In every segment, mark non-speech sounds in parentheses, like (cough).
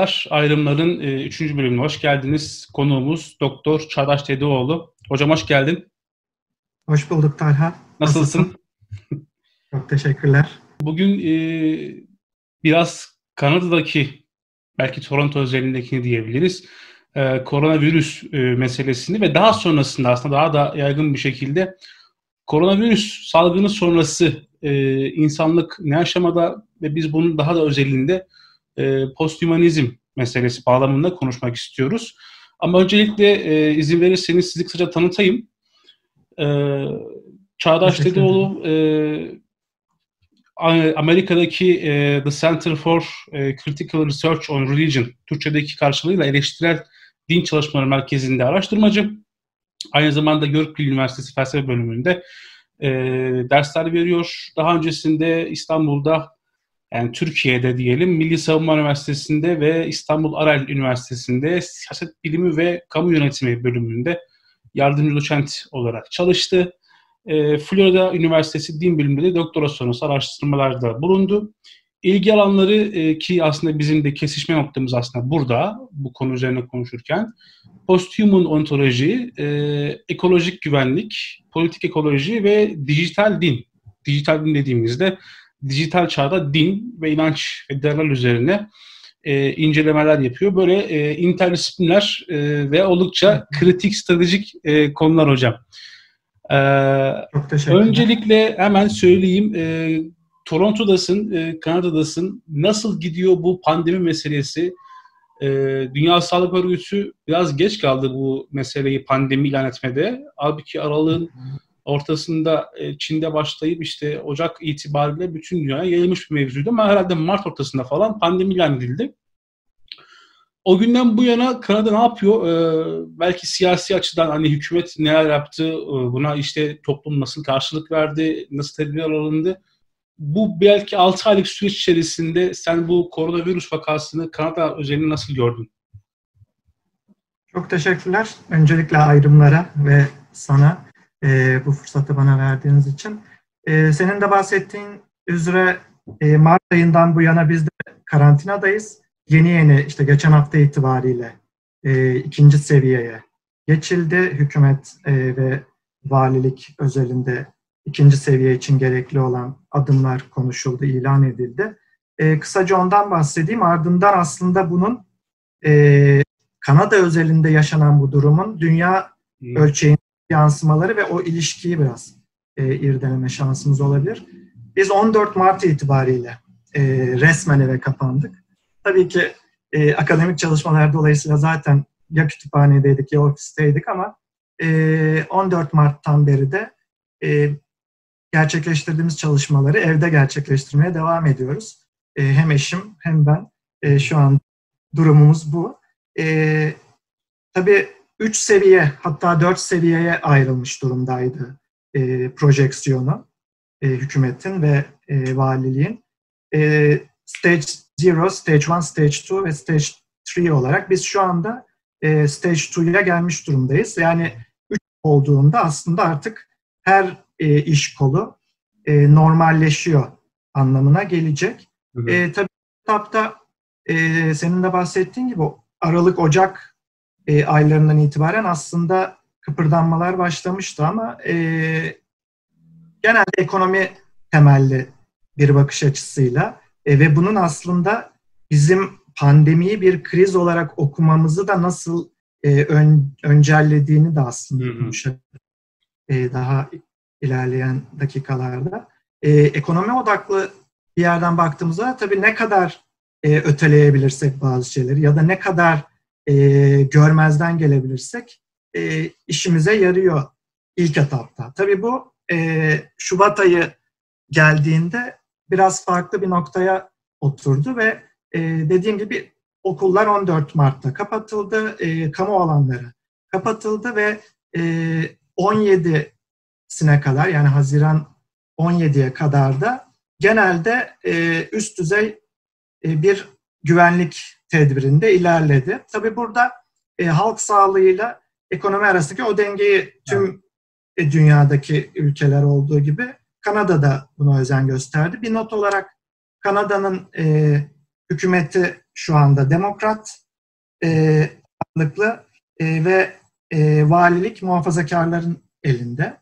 Merhabalar, Ayrımların 3. E, bölümüne hoş geldiniz. Konuğumuz Doktor Çağdaş Dedeoğlu. Hocam hoş geldin. Hoş bulduk Talha. Nasılsın? Nasılsın? Çok teşekkürler. Bugün e, biraz Kanada'daki, belki Toronto özelindekini diyebiliriz, e, koronavirüs e, meselesini ve daha sonrasında aslında daha da yaygın bir şekilde koronavirüs salgını sonrası e, insanlık ne aşamada ve biz bunun daha da özelinde e, posthumanizm meselesi bağlamında konuşmak istiyoruz. Ama öncelikle e, izin verirseniz sizi kısaca tanıtayım. E, Çağdaş Dedeoğlu e, Amerika'daki e, The Center for e, Critical Research on Religion, Türkçedeki karşılığıyla eleştirel din çalışmaları merkezinde araştırmacı. Aynı zamanda York Üniversitesi Felsefe bölümünde e, dersler veriyor. Daha öncesinde İstanbul'da yani Türkiye'de diyelim Milli Savunma Üniversitesi'nde ve İstanbul Arel Üniversitesi'nde siyaset bilimi ve kamu yönetimi bölümünde yardımcı doçent olarak çalıştı. E, Florida Üniversitesi Din Bilimleri doktora sonrası araştırmalarda bulundu. İlgi alanları e, ki aslında bizim de kesişme noktamız aslında burada bu konu üzerine konuşurken posthuman ontoloji, e, ekolojik güvenlik, politik ekoloji ve dijital din. Dijital din dediğimizde dijital çağda din ve inanç ve değerler üzerine e, incelemeler yapıyor. Böyle e, interdisipliner e, ve oldukça kritik stratejik e, konular hocam. E, Çok teşekkürler. Öncelikle hemen söyleyeyim. E, Toronto'dasın, e, Kanada'dasın. Nasıl gidiyor bu pandemi meselesi? E, Dünya Sağlık Örgütü biraz geç kaldı bu meseleyi pandemi ilan etmede. Halbuki aralığın ortasında e, Çin'de başlayıp işte Ocak itibariyle bütün dünyaya yayılmış bir mevzuydu ama herhalde Mart ortasında falan pandemi ilan edildi. O günden bu yana Kanada ne yapıyor? Ee, belki siyasi açıdan hani hükümet neler yaptı, e, buna işte toplum nasıl karşılık verdi, nasıl tedbirler alındı. Bu belki 6 aylık süreç içerisinde sen bu koronavirüs vakasını Kanada özelinde nasıl gördün? Çok teşekkürler. Öncelikle ayrımlara ve sana e, bu fırsatı bana verdiğiniz için. E, senin de bahsettiğin üzere e, Mart ayından bu yana biz de karantinadayız. Yeni yeni işte geçen hafta itibariyle e, ikinci seviyeye geçildi. Hükümet e, ve valilik özelinde ikinci seviye için gerekli olan adımlar konuşuldu, ilan edildi. E, kısaca ondan bahsedeyim. Ardından aslında bunun e, Kanada özelinde yaşanan bu durumun dünya hmm. ölçeğinde yansımaları ve o ilişkiyi biraz e, irdeleme şansımız olabilir. Biz 14 Mart itibariyle e, resmen eve kapandık. Tabii ki e, akademik çalışmalar dolayısıyla zaten ya kütüphanedeydik ya ofisteydik ama e, 14 Mart'tan beri de e, gerçekleştirdiğimiz çalışmaları evde gerçekleştirmeye devam ediyoruz. E, hem eşim hem ben e, şu an durumumuz bu. E, tabii 3 seviye hatta 4 seviyeye ayrılmış durumdaydı e, projeksiyonu e, hükümetin ve e, valiliğin. E, stage 0, Stage 1, Stage 2 ve Stage 3 olarak biz şu anda e, Stage 2'ya gelmiş durumdayız. Yani 3 olduğunda aslında artık her e, iş kolu e, normalleşiyor anlamına gelecek. Hı. E, tabii kitapta e, senin de bahsettiğin gibi Aralık, Ocak e, aylarından itibaren aslında kıpırdanmalar başlamıştı ama e, genelde ekonomi temelli bir bakış açısıyla e, ve bunun aslında bizim pandemiyi bir kriz olarak okumamızı da nasıl e, ön, öncellediğini de aslında konuşacak e, daha ilerleyen dakikalarda. E, ekonomi odaklı bir yerden baktığımızda tabii ne kadar e, öteleyebilirsek bazı şeyleri ya da ne kadar e, görmezden gelebilirsek e, işimize yarıyor ilk etapta. Tabii bu e, Şubat ayı geldiğinde biraz farklı bir noktaya oturdu ve e, dediğim gibi okullar 14 Mart'ta kapatıldı, e, kamu alanları kapatıldı ve e, 17'sine kadar yani Haziran 17'ye kadar da genelde e, üst düzey e, bir güvenlik tedbirinde ilerledi. Tabii burada e, halk sağlığıyla ekonomi arasındaki o dengeyi tüm e, dünyadaki ülkeler olduğu gibi Kanada da buna özen gösterdi. Bir not olarak Kanada'nın e, hükümeti şu anda demokrat e, ağırlıklı e, ve e, valilik muhafazakarların elinde.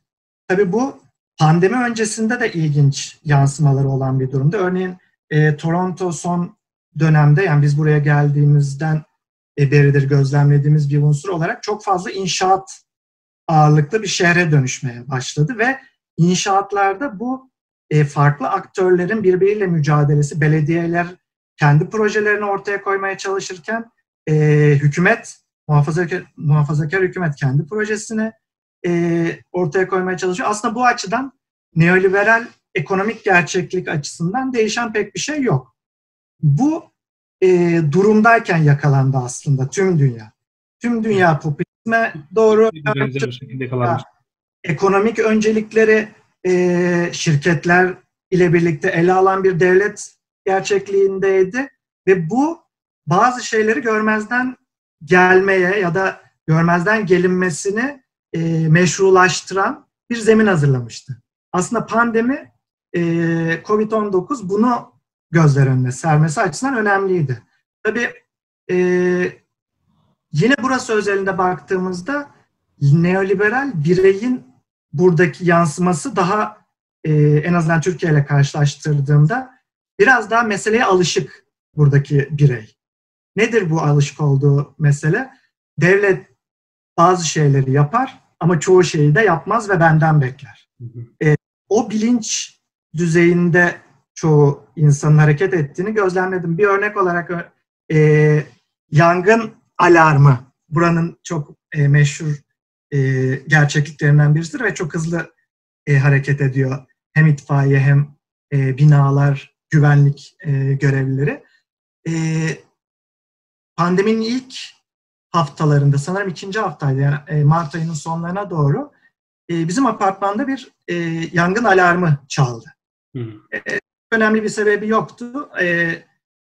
Tabii bu pandemi öncesinde de ilginç yansımaları olan bir durumda. Örneğin e, Toronto son dönemde yani biz buraya geldiğimizden e, beridir gözlemlediğimiz bir unsur olarak çok fazla inşaat ağırlıklı bir şehre dönüşmeye başladı ve inşaatlarda bu e, farklı aktörlerin birbiriyle mücadelesi, belediyeler kendi projelerini ortaya koymaya çalışırken e, hükümet, muhafazakar, muhafazakar hükümet kendi projesini ortaya koymaya çalışıyor. Aslında bu açıdan neoliberal ekonomik gerçeklik açısından değişen pek bir şey yok. Bu e, durumdayken yakalandı aslında tüm dünya. Tüm dünya popülizme doğru ekonomik öncelikleri e, şirketler ile birlikte ele alan bir devlet gerçekliğindeydi ve bu bazı şeyleri görmezden gelmeye ya da görmezden gelinmesini e, meşrulaştıran bir zemin hazırlamıştı. Aslında pandemi e, COVID-19 bunu gözler önüne sermesi açısından önemliydi. Tabii e, yine burası özelinde baktığımızda neoliberal bireyin buradaki yansıması daha e, en azından Türkiye ile karşılaştırdığımda biraz daha meseleye alışık buradaki birey. Nedir bu alışık olduğu mesele? Devlet bazı şeyleri yapar ama çoğu şeyi de yapmaz ve benden bekler. E, o bilinç düzeyinde çoğu insanın hareket ettiğini gözlemledim. Bir örnek olarak e, yangın alarmı buranın çok e, meşhur e, gerçekliklerinden birisidir ve çok hızlı e, hareket ediyor. Hem itfaiye hem e, binalar, güvenlik e, görevlileri. E, pandeminin ilk haftalarında, sanırım ikinci haftaydı, yani e, Mart ayının sonlarına doğru e, bizim apartmanda bir e, yangın alarmı çaldı. Hmm. E, önemli bir sebebi yoktu e,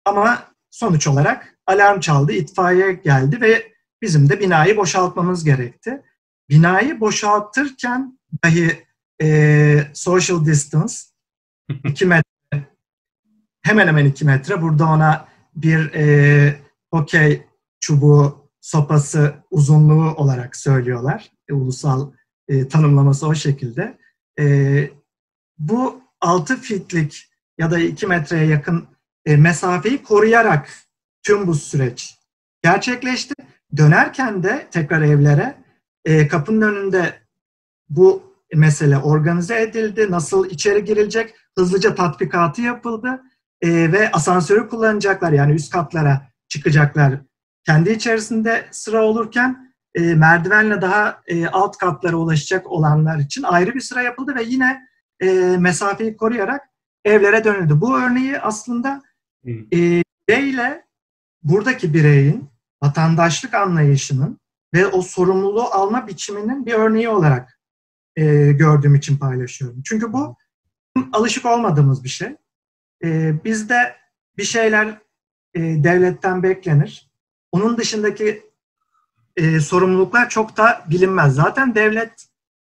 ama sonuç olarak alarm çaldı, itfaiye geldi ve bizim de binayı boşaltmamız gerekti. Binayı boşaltırken dahi e, social distance (laughs) 2 metre hemen hemen 2 metre burada ona bir e, okey çubuğu sopası uzunluğu olarak söylüyorlar. E, ulusal e, tanımlaması o şekilde. E, bu 6 fitlik ya da 2 metreye yakın e, mesafeyi koruyarak tüm bu süreç gerçekleşti. Dönerken de tekrar evlere e, kapının önünde bu mesele organize edildi. Nasıl içeri girilecek? Hızlıca tatbikatı yapıldı. E, ve asansörü kullanacaklar yani üst katlara çıkacaklar. Kendi içerisinde sıra olurken merdivenle daha alt katlara ulaşacak olanlar için ayrı bir sıra yapıldı ve yine mesafeyi koruyarak evlere dönüldü. Bu örneği aslında e, bireyle buradaki bireyin vatandaşlık anlayışının ve o sorumluluğu alma biçiminin bir örneği olarak e, gördüğüm için paylaşıyorum. Çünkü bu alışık olmadığımız bir şey. E, bizde bir şeyler e, devletten beklenir. Onun dışındaki e, sorumluluklar çok da bilinmez. Zaten devlet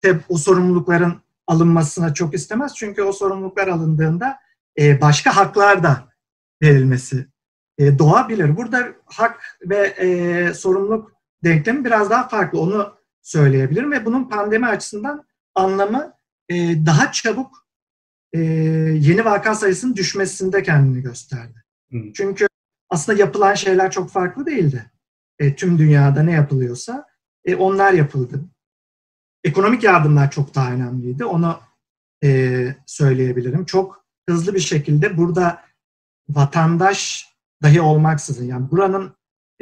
de o sorumlulukların alınmasına çok istemez. Çünkü o sorumluluklar alındığında e, başka haklar da verilmesi e, doğabilir. Burada hak ve e, sorumluluk denklemi biraz daha farklı. Onu söyleyebilirim ve bunun pandemi açısından anlamı e, daha çabuk e, yeni vaka sayısının düşmesinde kendini gösterdi. Hı. Çünkü aslında yapılan şeyler çok farklı değildi. E, tüm dünyada ne yapılıyorsa e, onlar yapıldı. Ekonomik yardımlar çok daha önemliydi. Onu e, söyleyebilirim. Çok hızlı bir şekilde burada vatandaş dahi olmaksızın yani buranın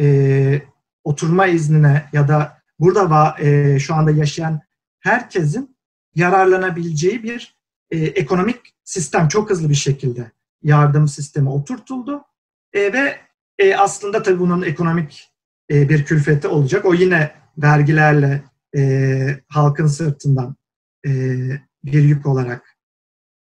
e, oturma iznine ya da burada va, e, şu anda yaşayan herkesin yararlanabileceği bir e, ekonomik sistem çok hızlı bir şekilde yardım sistemi oturtuldu e, ve e, aslında tabii bunun ekonomik e, bir külfeti olacak. O yine vergilerle e, halkın sırtından e, bir yük olarak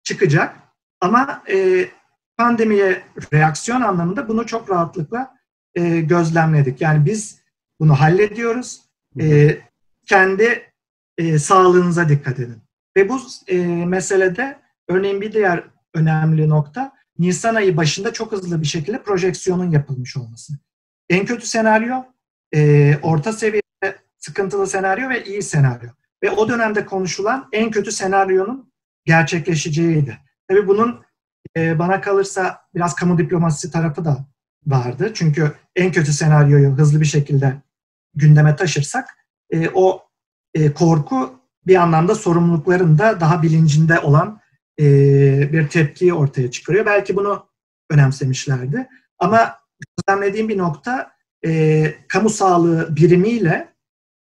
çıkacak. Ama e, pandemiye reaksiyon anlamında bunu çok rahatlıkla e, gözlemledik. Yani biz bunu hallediyoruz. E, kendi e, sağlığınıza dikkat edin. Ve bu e, meselede örneğin bir diğer önemli nokta Nisan ayı başında çok hızlı bir şekilde projeksiyonun yapılmış olması. En kötü senaryo, e, orta seviye sıkıntılı senaryo ve iyi senaryo. Ve o dönemde konuşulan en kötü senaryonun gerçekleşeceğiydi. Tabii bunun e, bana kalırsa biraz kamu diplomasisi tarafı da vardı. Çünkü en kötü senaryoyu hızlı bir şekilde gündeme taşırsak e, o e, korku bir anlamda sorumlulukların da daha bilincinde olan e, bir tepkiyi ortaya çıkarıyor. Belki bunu önemsemişlerdi. Ama gözlemlediğim bir nokta e, kamu sağlığı birimiyle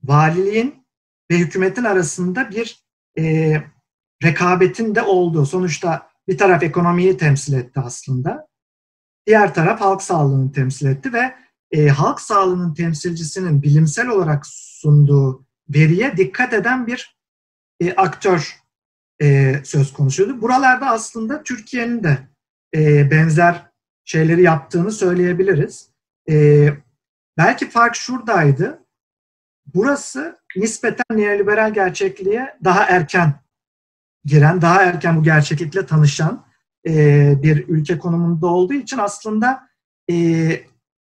valiliğin ve hükümetin arasında bir e, rekabetin de olduğu. Sonuçta bir taraf ekonomiyi temsil etti aslında. Diğer taraf halk sağlığını temsil etti ve e, halk sağlığının temsilcisinin bilimsel olarak sunduğu veriye dikkat eden bir e, aktör e, söz konusuydu. Buralarda aslında Türkiye'nin de e, benzer şeyleri yaptığını söyleyebiliriz. E, belki fark şuradaydı. Burası nispeten neoliberal gerçekliğe daha erken giren, daha erken bu gerçeklikle tanışan e, bir ülke konumunda olduğu için aslında e,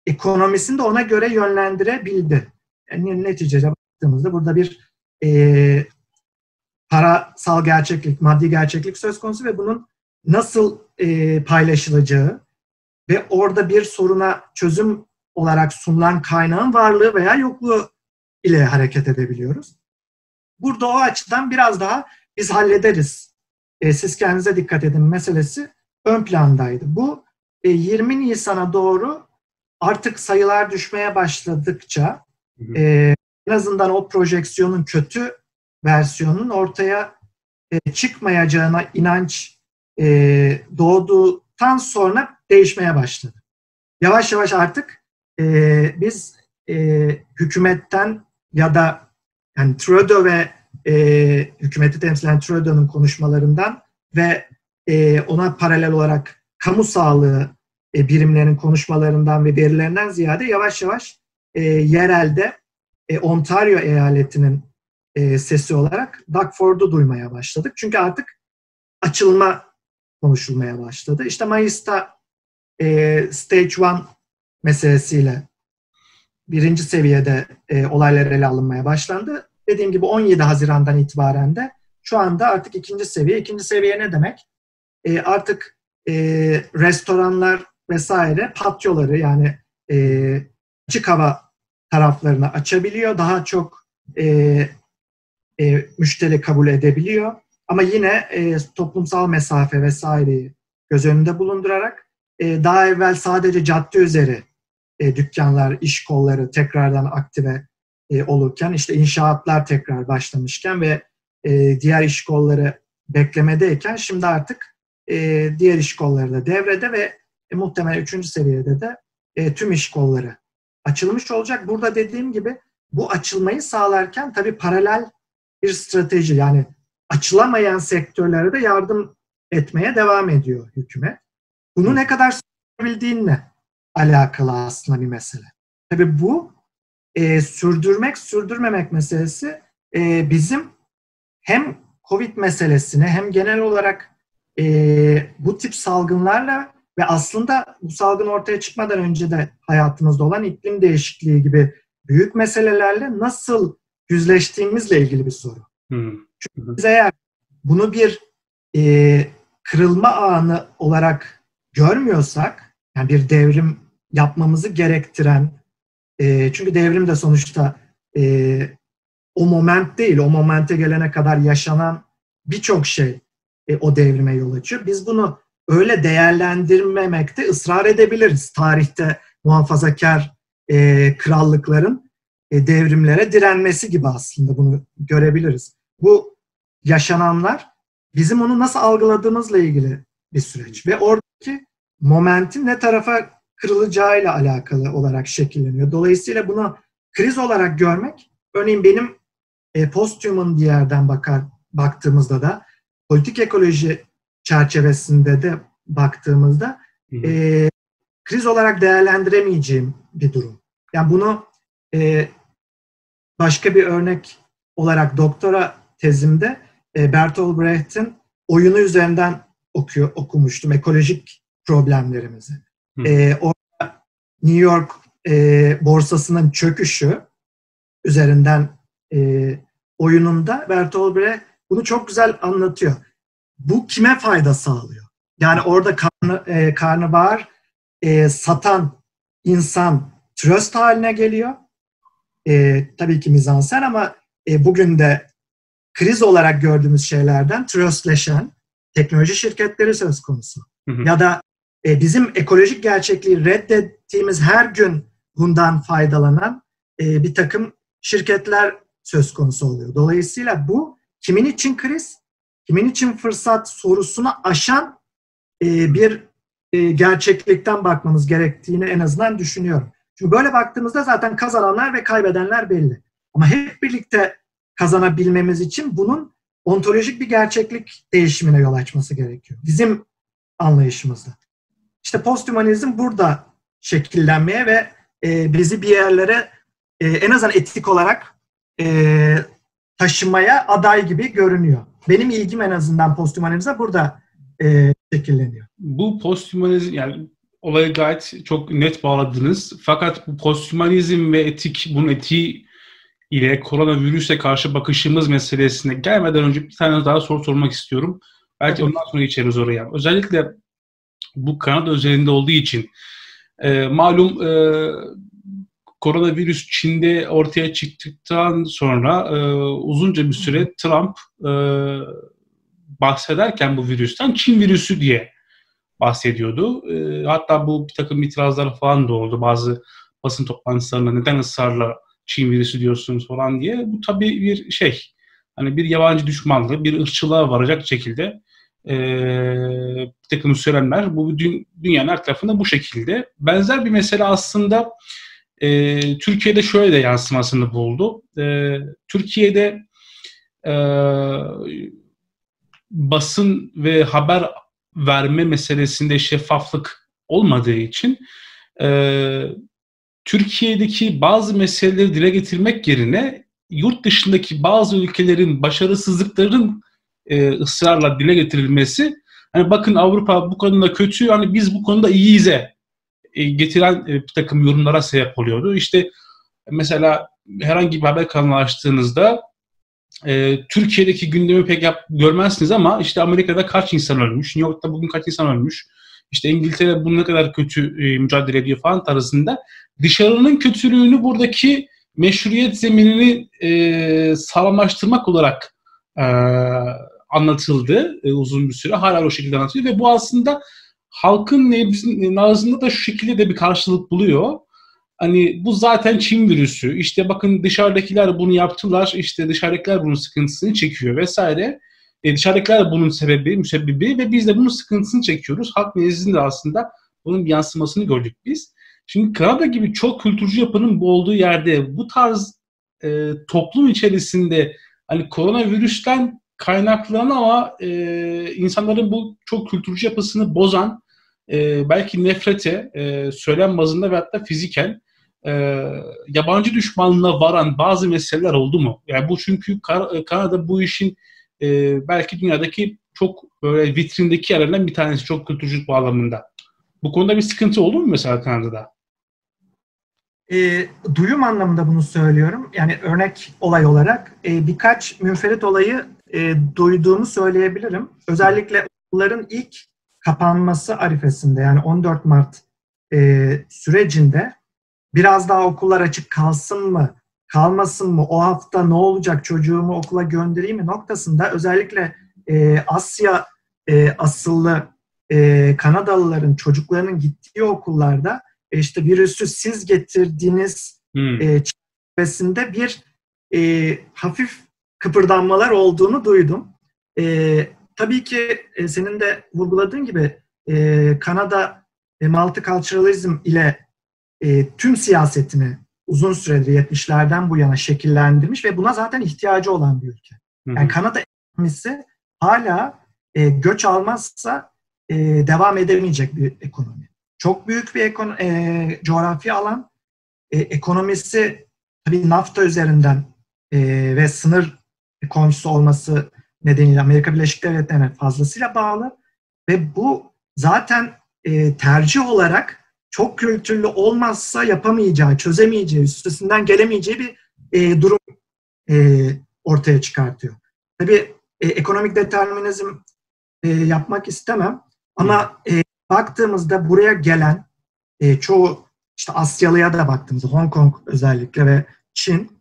ekonomisini de ona göre yönlendirebildi. Yani neticede baktığımızda burada bir e, parasal gerçeklik, maddi gerçeklik söz konusu ve bunun nasıl e, paylaşılacağı ve orada bir soruna çözüm olarak sunulan kaynağın varlığı veya yokluğu ile hareket edebiliyoruz. Burada o açıdan biraz daha biz hallederiz. E, siz kendinize dikkat edin meselesi ön plandaydı. Bu e, 20 Nisan'a doğru artık sayılar düşmeye başladıkça e, en azından o projeksiyonun kötü versiyonun ortaya e, çıkmayacağına inanç e, doğduktan sonra değişmeye başladı. Yavaş yavaş artık e, biz e, hükümetten ya da yani Trudeau ve e, hükümeti temsilen Trudeau'nun konuşmalarından ve e, ona paralel olarak kamu sağlığı e, birimlerinin konuşmalarından ve verilerinden ziyade yavaş yavaş e, yerelde e, Ontario eyaletinin e, sesi olarak Doug Ford'u duymaya başladık. Çünkü artık açılma konuşulmaya başladı. İşte Mayıs'ta e, Stage 1 meselesiyle birinci seviyede e, olaylar ele alınmaya başlandı. Dediğim gibi 17 Haziran'dan itibaren de şu anda artık ikinci seviye. İkinci seviye ne demek? E, artık e, restoranlar vesaire patyoları yani e, açık hava taraflarını açabiliyor. Daha çok e, e, müşteri kabul edebiliyor. Ama yine e, toplumsal mesafe vesaireyi göz önünde bulundurarak e, daha evvel sadece cadde üzeri e, dükkanlar, iş kolları tekrardan aktive e, olurken, işte inşaatlar tekrar başlamışken ve e, diğer iş kolları beklemedeyken şimdi artık e, diğer iş kolları da devrede ve e, muhtemelen üçüncü seviyede de e, tüm iş kolları açılmış olacak. Burada dediğim gibi bu açılmayı sağlarken tabii paralel bir strateji yani açılamayan sektörlere de yardım etmeye devam ediyor hükümet. Bunu ne kadar sürdürebildiğinle alakalı aslında bir mesele. Tabii bu e, sürdürmek, sürdürmemek meselesi e, bizim hem COVID meselesini hem genel olarak e, bu tip salgınlarla ve aslında bu salgın ortaya çıkmadan önce de hayatımızda olan iklim değişikliği gibi büyük meselelerle nasıl yüzleştiğimizle ilgili bir soru. Hmm. Çünkü biz eğer bunu bir e, kırılma anı olarak görmüyorsak, yani bir devrim yapmamızı gerektiren, e, çünkü devrim de sonuçta e, o moment değil, o momente gelene kadar yaşanan birçok şey e, o devrime yol açıyor. Biz bunu öyle değerlendirmemekte ısrar edebiliriz. Tarihte muhafazakar e, krallıkların e, devrimlere direnmesi gibi aslında bunu görebiliriz. Bu yaşananlar bizim onu nasıl algıladığımızla ilgili bir süreç ve oradaki momentin ne tarafa kırılacağıyla alakalı olarak şekilleniyor. Dolayısıyla bunu kriz olarak görmek, örneğin benim e, post-human bir yerden bakar, baktığımızda da politik ekoloji çerçevesinde de baktığımızda e, kriz olarak değerlendiremeyeceğim bir durum. Yani bunu e, başka bir örnek olarak doktora tezimde e, Bertolt Brecht'in oyunu üzerinden okuyor, okumuştum. Ekolojik problemlerimizi. E, orada New York e, borsasının çöküşü üzerinden e, oyununda Bertolt Brecht bunu çok güzel anlatıyor. Bu kime fayda sağlıyor? Yani orada karnı, e, karnabahar e, satan insan trust haline geliyor. E, tabii ki mizansen ama e, bugün de kriz olarak gördüğümüz şeylerden trustleşen teknoloji şirketleri söz konusu. Hı hı. Ya da e, bizim ekolojik gerçekliği reddettiğimiz her gün bundan faydalanan e, bir takım şirketler söz konusu oluyor. Dolayısıyla bu kimin için kriz, kimin için fırsat sorusunu aşan e, bir e, gerçeklikten bakmamız gerektiğini en azından düşünüyorum. Çünkü böyle baktığımızda zaten kazananlar ve kaybedenler belli. Ama hep birlikte kazanabilmemiz için bunun ontolojik bir gerçeklik değişimine yol açması gerekiyor. Bizim anlayışımızda. İşte posthumanizm burada şekillenmeye ve e, bizi bir yerlere e, en azından etik olarak e, taşımaya aday gibi görünüyor. Benim ilgim en azından posthumanizme burada e, şekilleniyor. Bu posthumanizm yani olayı gayet çok net bağladınız. Fakat bu posthumanizm ve etik, bunun etiği ile koronavirüse karşı bakışımız meselesine gelmeden önce bir tane daha soru sormak istiyorum. Belki ondan sonra geçeriz oraya. Özellikle bu Kanada özelinde olduğu için e, malum e, koronavirüs Çin'de ortaya çıktıktan sonra e, uzunca bir süre Trump e, bahsederken bu virüsten Çin virüsü diye bahsediyordu. E, hatta bu bir takım itirazlar falan da oldu. Bazı basın toplantılarında neden ısrarla Çin virüsü diyorsunuz falan diye. Bu tabii bir şey. Hani bir yabancı düşmanlığı, bir ırkçılığa varacak şekilde e, bir takım söylemler bu dü- dünyanın her tarafında bu şekilde. Benzer bir mesele aslında e, Türkiye'de şöyle de yansımasını buldu. E, Türkiye'de e, basın ve haber verme meselesinde şeffaflık olmadığı için e, Türkiye'deki bazı meseleleri dile getirmek yerine yurt dışındaki bazı ülkelerin başarısızlıkların e, ısrarla dile getirilmesi hani bakın Avrupa bu konuda kötü hani biz bu konuda iyiyize e, getiren e, bir takım yorumlara sebep oluyordu. İşte mesela herhangi bir haber kanalı açtığınızda e, Türkiye'deki gündemi pek yap, görmezsiniz ama işte Amerika'da kaç insan ölmüş, New York'ta bugün kaç insan ölmüş, işte İngiltere bunu ne kadar kötü e, mücadele ediyor falan tarzında dışarının kötülüğünü buradaki meşruiyet zeminini e, sağlamlaştırmak olarak e, anlatıldı e, uzun bir süre. Hala o şekilde anlatılıyor ve bu aslında halkın ağzında da şu şekilde de bir karşılık buluyor. Hani bu zaten Çin virüsü. İşte bakın dışarıdakiler bunu yaptılar. İşte dışarıdakiler bunun sıkıntısını çekiyor vesaire. E, dışarıdakiler bunun sebebi, müsebbibi ve biz de bunun sıkıntısını çekiyoruz. Halk nezdinde aslında bunun yansımasını gördük biz. Şimdi Kanada gibi çok kültürcü yapının bu olduğu yerde bu tarz e, toplum içerisinde hani koronavirüsten kaynaklanan ama e, insanların bu çok kültürcü yapısını bozan e, belki nefrete, e, söylem bazında ve hatta fiziken e, yabancı düşmanlığına varan bazı meseleler oldu mu? Yani bu çünkü Kar- Kanada bu işin e, belki dünyadaki çok böyle vitrindeki yerlerden bir tanesi çok kültürcülük bağlamında. Bu konuda bir sıkıntı oldu mu mesela Kanada'da? E, duyum anlamında bunu söylüyorum. Yani örnek olay olarak e, birkaç münferit olayı e, duyduğumu söyleyebilirim. Özellikle okulların ilk kapanması arifesinde yani 14 Mart e, sürecinde biraz daha okullar açık kalsın mı, kalmasın mı, o hafta ne olacak çocuğumu okula göndereyim mi noktasında özellikle e, Asya e, asıllı e, Kanadalıların çocuklarının gittiği okullarda e, işte virüsü siz getirdiğiniz hmm. e, çevresinde bir e, hafif kıpırdanmalar olduğunu duydum. E, tabii ki e, senin de vurguladığın gibi e, Kanada e, multiculturalizm ile e, tüm siyasetini uzun süredir 70'lerden bu yana şekillendirmiş ve buna zaten ihtiyacı olan bir ülke. Yani hı hı. Kanada ekonomisi hala e, göç almazsa e, devam edemeyecek bir ekonomi. Çok büyük bir ekon e, coğrafi alan. E, ekonomisi tabii nafta üzerinden e, ve sınır komşusu olması nedeniyle Amerika Birleşik Devletleri'ne fazlasıyla bağlı ve bu zaten e, tercih olarak çok kültürlü olmazsa yapamayacağı, çözemeyeceği, üstesinden gelemeyeceği bir e, durum e, ortaya çıkartıyor. Tabii e, ekonomik determinizm e, yapmak istemem ama e, baktığımızda buraya gelen e, çoğu işte Asyalıya da baktığımızda Hong Kong özellikle ve Çin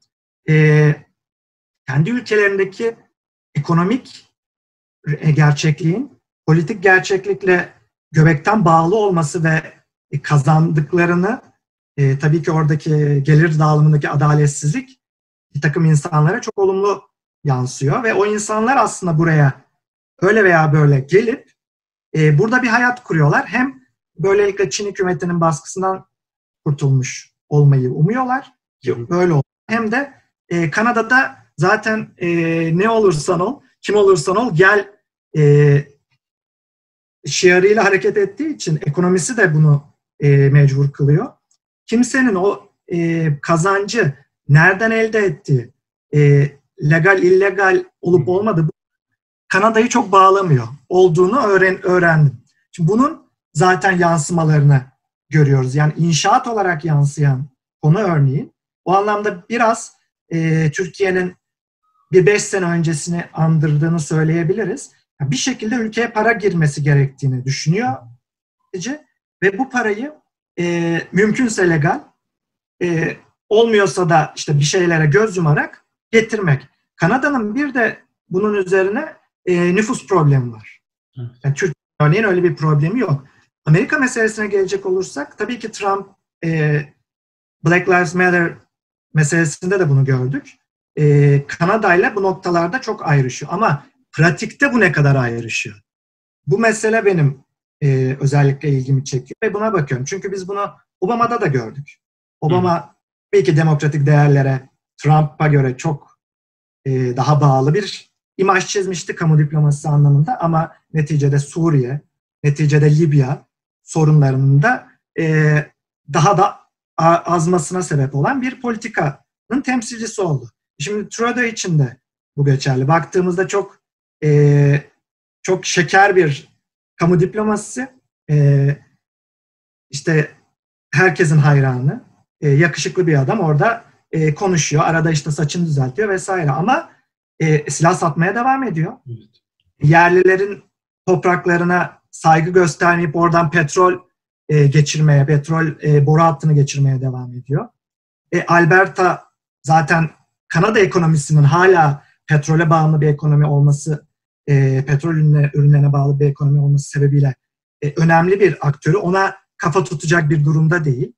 e, kendi ülkelerindeki ekonomik e, gerçekliğin politik gerçeklikle göbekten bağlı olması ve e, kazandıklarını e, tabii ki oradaki gelir dağılımındaki adaletsizlik bir takım insanlara çok olumlu yansıyor ve o insanlar aslında buraya öyle veya böyle gelip e, burada bir hayat kuruyorlar. Hem böylelikle Çin hükümetinin baskısından kurtulmuş olmayı umuyorlar ki böyle olur. Hem de e, Kanada'da zaten e, ne olursan ol, kim olursan ol gel e, şiarıyla hareket ettiği için ekonomisi de bunu e, mecbur kılıyor. Kimsenin o e, kazancı nereden elde ettiği, e, legal illegal olup olmadığı Kanada'yı çok bağlamıyor. Olduğunu öğren, öğrendim. Şimdi bunun zaten yansımalarını görüyoruz. Yani inşaat olarak yansıyan konu örneğin. O anlamda biraz e, Türkiye'nin bir beş sene öncesini andırdığını söyleyebiliriz. Bir şekilde ülkeye para girmesi gerektiğini düşünüyor ve bu parayı e, mümkünse legal, e, olmuyorsa da işte bir şeylere göz yumarak getirmek. Kanada'nın bir de bunun üzerine e, nüfus problemi var. Yani Türkiye örneğin öyle bir problemi yok. Amerika meselesine gelecek olursak tabii ki Trump e, Black Lives Matter meselesinde de bunu gördük. E, Kanada ile bu noktalarda çok ayrışıyor. Ama pratikte bu ne kadar ayrışıyor? Bu mesele benim e, özellikle ilgimi çekiyor ve buna bakıyorum. Çünkü biz bunu Obama'da da gördük. Obama Hı. belki demokratik değerlere Trump'a göre çok e, daha bağlı bir imaj çizmişti kamu diplomasisi anlamında ama neticede Suriye, neticede Libya sorunlarının da e, daha da azmasına sebep olan bir politikanın temsilcisi oldu. Şimdi Trudeau için de bu geçerli. Baktığımızda çok e, çok şeker bir kamu diplomasisi. E, işte herkesin hayranı, e, yakışıklı bir adam orada e, konuşuyor. Arada işte saçını düzeltiyor vesaire. Ama e, silah satmaya devam ediyor. Evet. Yerlilerin topraklarına saygı göstermeyip oradan petrol e, geçirmeye, petrol e, boru hattını geçirmeye devam ediyor. E, Alberta zaten Kanada ekonomisinin hala petrole bağımlı bir ekonomi olması, e, petrol ürünlerine, ürünlerine bağlı bir ekonomi olması sebebiyle e, önemli bir aktörü. Ona kafa tutacak bir durumda değil.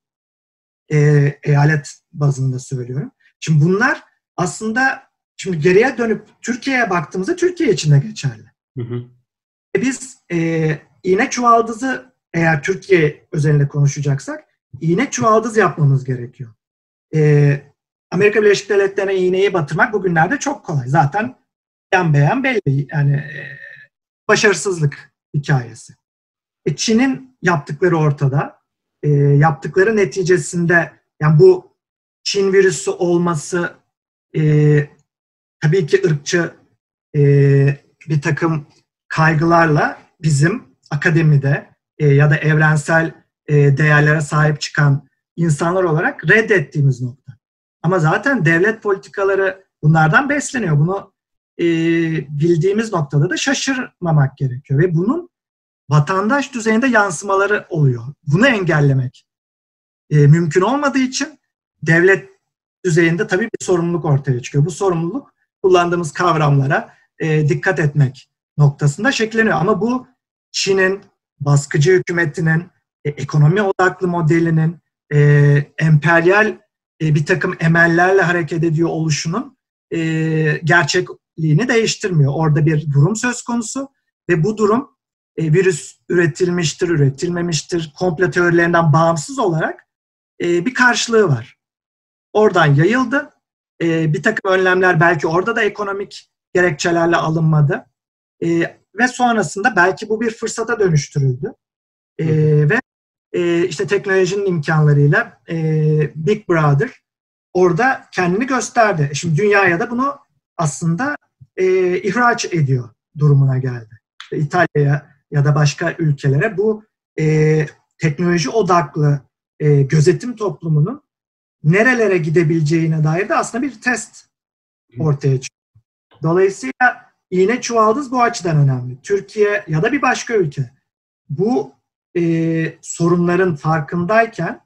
E, eyalet bazında söylüyorum. Şimdi bunlar aslında şimdi geriye dönüp Türkiye'ye baktığımızda Türkiye için de geçerli. Hı hı. E biz e, iğne çuvaldızı eğer Türkiye özelinde konuşacaksak iğne çuvaldız yapmamız gerekiyor. E, Amerika Birleşik Devletleri'ne iğneyi batırmak bugünlerde çok kolay. Zaten yan beyan belli. Yani e, başarısızlık hikayesi. E, Çin'in yaptıkları ortada. E, yaptıkları neticesinde yani bu Çin virüsü olması e, tabii ki ırkçı e, bir takım kaygılarla bizim akademide e, ya da evrensel e, değerlere sahip çıkan insanlar olarak reddettiğimiz nokta. Ama zaten devlet politikaları bunlardan besleniyor. Bunu e, bildiğimiz noktada da şaşırmamak gerekiyor. Ve bunun vatandaş düzeyinde yansımaları oluyor. Bunu engellemek e, mümkün olmadığı için devlet düzeyinde tabii bir sorumluluk ortaya çıkıyor. Bu sorumluluk kullandığımız kavramlara e, dikkat etmek noktasında şekilleniyor. Ama bu Çin'in baskıcı hükümetinin, e, ekonomi odaklı modelinin, e, emperyal e, bir takım emellerle hareket ediyor oluşunun e, gerçekliğini değiştirmiyor. Orada bir durum söz konusu ve bu durum e, virüs üretilmiştir, üretilmemiştir, komplo teorilerinden bağımsız olarak e, bir karşılığı var. Oradan yayıldı. E, bir takım önlemler belki orada da ekonomik gerekçelerle alınmadı. E, ve sonrasında belki bu bir fırsata dönüştürüldü. E, ve e, işte teknolojinin imkanlarıyla e, Big Brother orada kendini gösterdi. Şimdi dünyaya da bunu aslında e, ihraç ediyor durumuna geldi. İşte İtalya'ya ya da başka ülkelere bu e, teknoloji odaklı e, gözetim toplumunun nerelere gidebileceğine dair de aslında bir test ortaya çıkıyor. Dolayısıyla iğne çuvaldız bu açıdan önemli. Türkiye ya da bir başka ülke bu e, sorunların farkındayken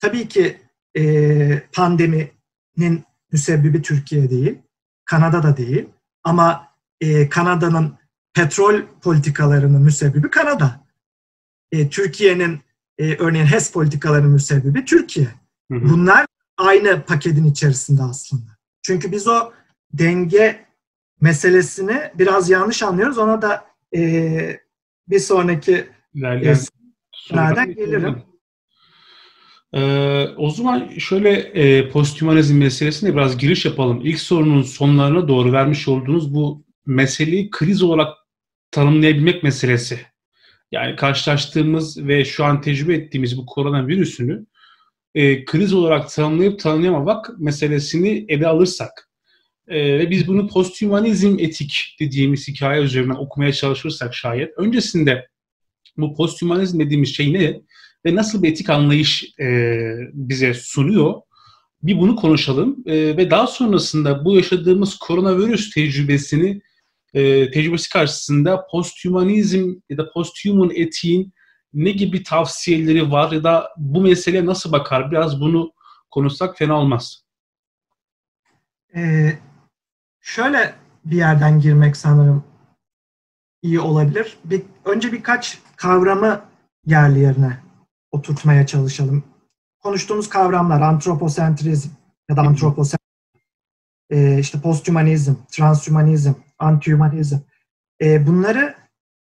tabii ki e, pandeminin müsebbibi Türkiye değil, Kanada da değil ama e, Kanada'nın petrol politikalarının müsebbibi Kanada. E, Türkiye'nin e, örneğin HES politikalarının müsebbibi Türkiye. Hı hı. Bunlar aynı paketin içerisinde aslında. Çünkü biz o denge meselesini biraz yanlış anlıyoruz. Ona da e, bir sonraki nereden gelirim. Ee, o zaman şöyle e, posthumanizm meselesine biraz giriş yapalım. İlk sorunun sonlarına doğru vermiş olduğunuz bu meseleyi kriz olarak tanımlayabilmek meselesi. Yani karşılaştığımız ve şu an tecrübe ettiğimiz bu koronavirüsünü e, kriz olarak tanımlayıp tanımlayamamak meselesini ele alırsak e, ve biz bunu posthumanizm etik dediğimiz hikaye üzerinden okumaya çalışırsak şayet öncesinde bu posthumanizm dediğimiz şey ne ve nasıl bir etik anlayış e, bize sunuyor bir bunu konuşalım e, ve daha sonrasında bu yaşadığımız koronavirüs tecrübesini e, tecrübesi karşısında posthumanizm ya da posthuman etiğin ne gibi tavsiyeleri var ya da bu meseleye nasıl bakar? Biraz bunu konuşsak fena olmaz. Ee, şöyle bir yerden girmek sanırım iyi olabilir. Bir, önce birkaç kavramı yerli yerine oturtmaya çalışalım. Konuştuğumuz kavramlar antroposentrizm ya da antroposentrizm, e, işte posthumanizm, transhumanizm, antihumanizm. E, bunları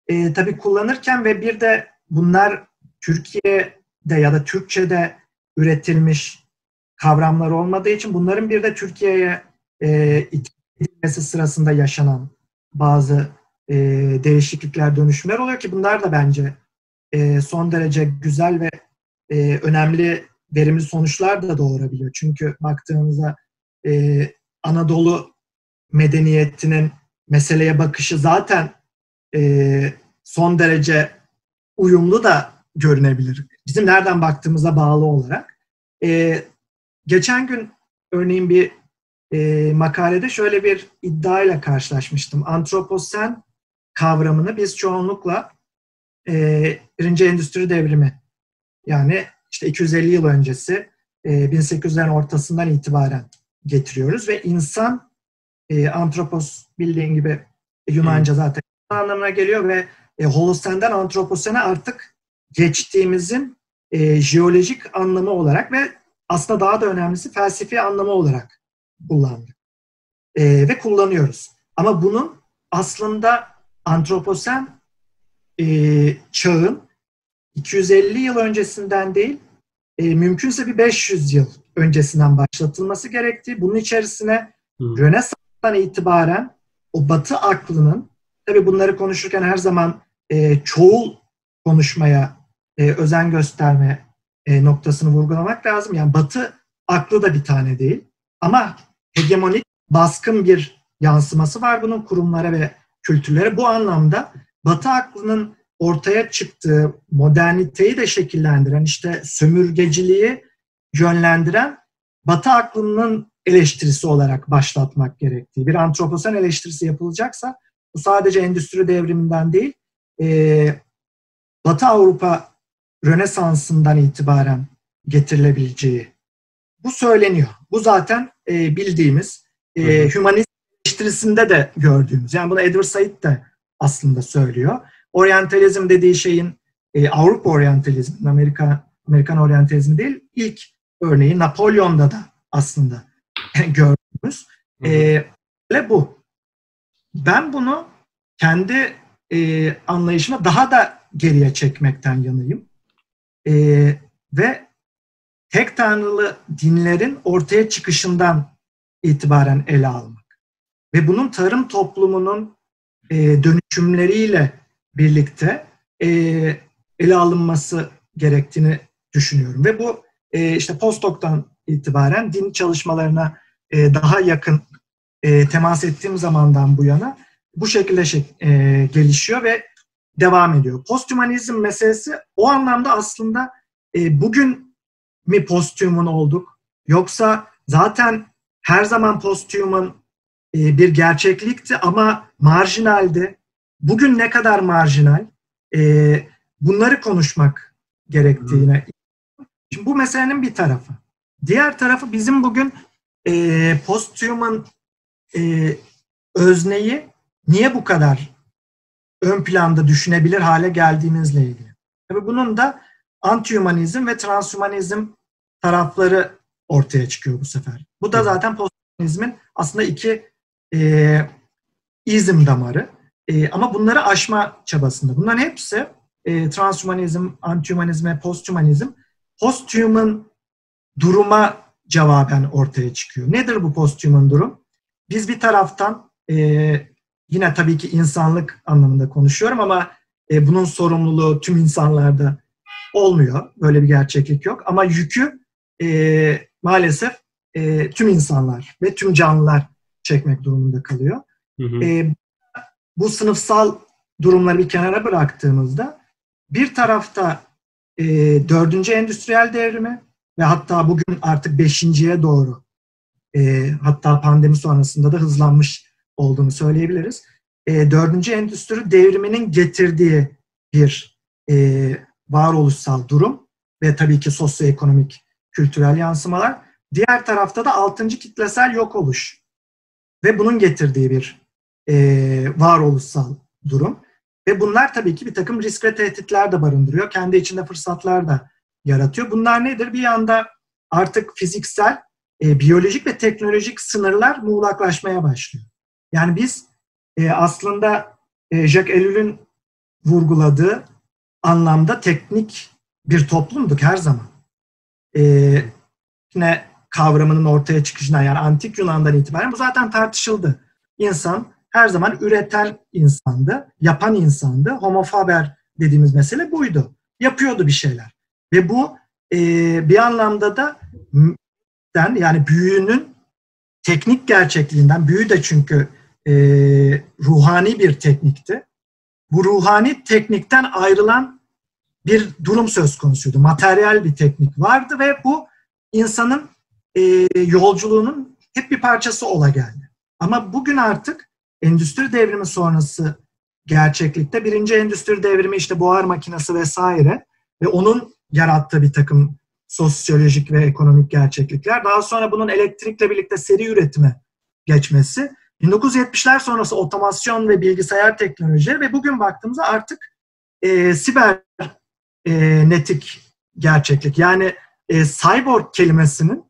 e, tabii kullanırken ve bir de bunlar Türkiye'de ya da Türkçe'de üretilmiş kavramlar olmadığı için bunların bir de Türkiye'ye e, edilmesi sırasında yaşanan bazı e, değişiklikler, dönüşümler oluyor ki bunlar da bence e, son derece güzel ve e, önemli, verimli sonuçlar da doğurabiliyor. Çünkü baktığımızda e, Anadolu medeniyetinin meseleye bakışı zaten e, son derece uyumlu da görünebilir. Bizim nereden baktığımıza bağlı olarak. E, geçen gün örneğin bir e, makalede şöyle bir iddiayla karşılaşmıştım. Antroposen kavramını biz çoğunlukla e, birinci endüstri devrimi yani işte 250 yıl öncesi e, 1800'lerin ortasından itibaren getiriyoruz ve insan e, antropos bildiğin gibi Yunanca zaten anlamına geliyor ve e, Holosen'den antroposene artık geçtiğimizin e, jeolojik anlamı olarak ve aslında daha da önemlisi felsefi anlamı olarak kullandık. E, ve kullanıyoruz. Ama bunun aslında antroposen e, çağın 250 yıl öncesinden değil, e, mümkünse bir 500 yıl öncesinden başlatılması gerektiği, bunun içerisine hmm. Rönesans'tan itibaren o Batı aklının, tabii bunları konuşurken her zaman e, çoğul konuşmaya e, özen gösterme e, noktasını vurgulamak lazım. Yani Batı aklı da bir tane değil. Ama hegemonik, baskın bir yansıması var bunun kurumlara ve kültürlere. Bu anlamda Batı aklının ortaya çıktığı moderniteyi de şekillendiren, işte sömürgeciliği yönlendiren Batı aklının eleştirisi olarak başlatmak gerektiği. Bir antroposen eleştirisi yapılacaksa bu sadece endüstri devriminden değil, e, Batı Avrupa Rönesans'ından itibaren getirilebileceği bu söyleniyor. Bu zaten e, bildiğimiz e, hümanist eleştirisinde de gördüğümüz. Yani bunu Edward Said de aslında söylüyor. Oryantalizm dediği şeyin e, Avrupa oryantalizmi, Amerika Amerikan oryantalizmi değil, ilk örneği Napolyon'da da aslında (laughs) gördüğümüz. E, bu. Ben bunu kendi e, anlayışıma daha da geriye çekmekten yanayım. E, ve tek tanrılı dinlerin ortaya çıkışından itibaren ele almak. Ve bunun tarım toplumunun e, dönüşümleriyle birlikte e, ele alınması gerektiğini düşünüyorum. Ve bu e, işte postdoc'tan itibaren din çalışmalarına e, daha yakın e, temas ettiğim zamandan bu yana bu şekilde şey, e, gelişiyor ve devam ediyor. Posthumanizm meselesi o anlamda aslında e, bugün mi posthuman olduk? Yoksa zaten her zaman posthuman bir gerçeklikti ama marjinaldi. Bugün ne kadar marjinal? E, bunları konuşmak gerektiğine. Şimdi bu meselenin bir tarafı. Diğer tarafı bizim bugün e, posthuman e, özneyi niye bu kadar ön planda düşünebilir hale geldiğimizle ilgili. Tabii bunun da antihumanizm ve transhumanizm tarafları ortaya çıkıyor bu sefer. Bu da zaten posthumanizmin aslında iki e, izm damarı. E, ama bunları aşma çabasında. Bunların hepsi e, transhumanizm, antihumanizm ve posthumanizm posthuman duruma cevaben ortaya çıkıyor. Nedir bu posthuman durum? Biz bir taraftan e, yine tabii ki insanlık anlamında konuşuyorum ama e, bunun sorumluluğu tüm insanlarda olmuyor. Böyle bir gerçeklik yok. Ama yükü e, maalesef e, tüm insanlar ve tüm canlılar çekmek durumunda kalıyor. Hı hı. E, bu sınıfsal durumları bir kenara bıraktığımızda bir tarafta e, dördüncü endüstriyel devrimi ve hatta bugün artık beşinciye doğru e, hatta pandemi sonrasında da hızlanmış olduğunu söyleyebiliriz. E, dördüncü endüstri devriminin getirdiği bir e, varoluşsal durum ve tabii ki sosyoekonomik kültürel yansımalar. Diğer tarafta da altıncı kitlesel yok oluş ve bunun getirdiği bir e, varoluşsal durum. Ve bunlar tabii ki bir takım risk ve tehditler de barındırıyor. Kendi içinde fırsatlar da yaratıyor. Bunlar nedir? Bir yanda artık fiziksel, e, biyolojik ve teknolojik sınırlar muğlaklaşmaya başlıyor. Yani biz e, aslında e, Jacques Ellul'ün vurguladığı anlamda teknik bir toplumduk her zaman. E, yine kavramının ortaya çıkışından yani antik Yunan'dan itibaren bu zaten tartışıldı. İnsan her zaman üreten insandı, yapan insandı. Homo faber dediğimiz mesele buydu. Yapıyordu bir şeyler. Ve bu e, bir anlamda da yani büyünün teknik gerçekliğinden, büyü de çünkü e, ruhani bir teknikti. Bu ruhani teknikten ayrılan bir durum söz konusuydu. Materyal bir teknik vardı ve bu insanın e, yolculuğunun hep bir parçası ola geldi. Ama bugün artık endüstri devrimi sonrası gerçeklikte birinci endüstri devrimi işte buhar makinesi vesaire ve onun yarattığı bir takım sosyolojik ve ekonomik gerçeklikler. Daha sonra bunun elektrikle birlikte seri üretime geçmesi 1970'ler sonrası otomasyon ve bilgisayar teknolojileri ve bugün baktığımızda artık e, siber e, netik gerçeklik. Yani e, cyborg kelimesinin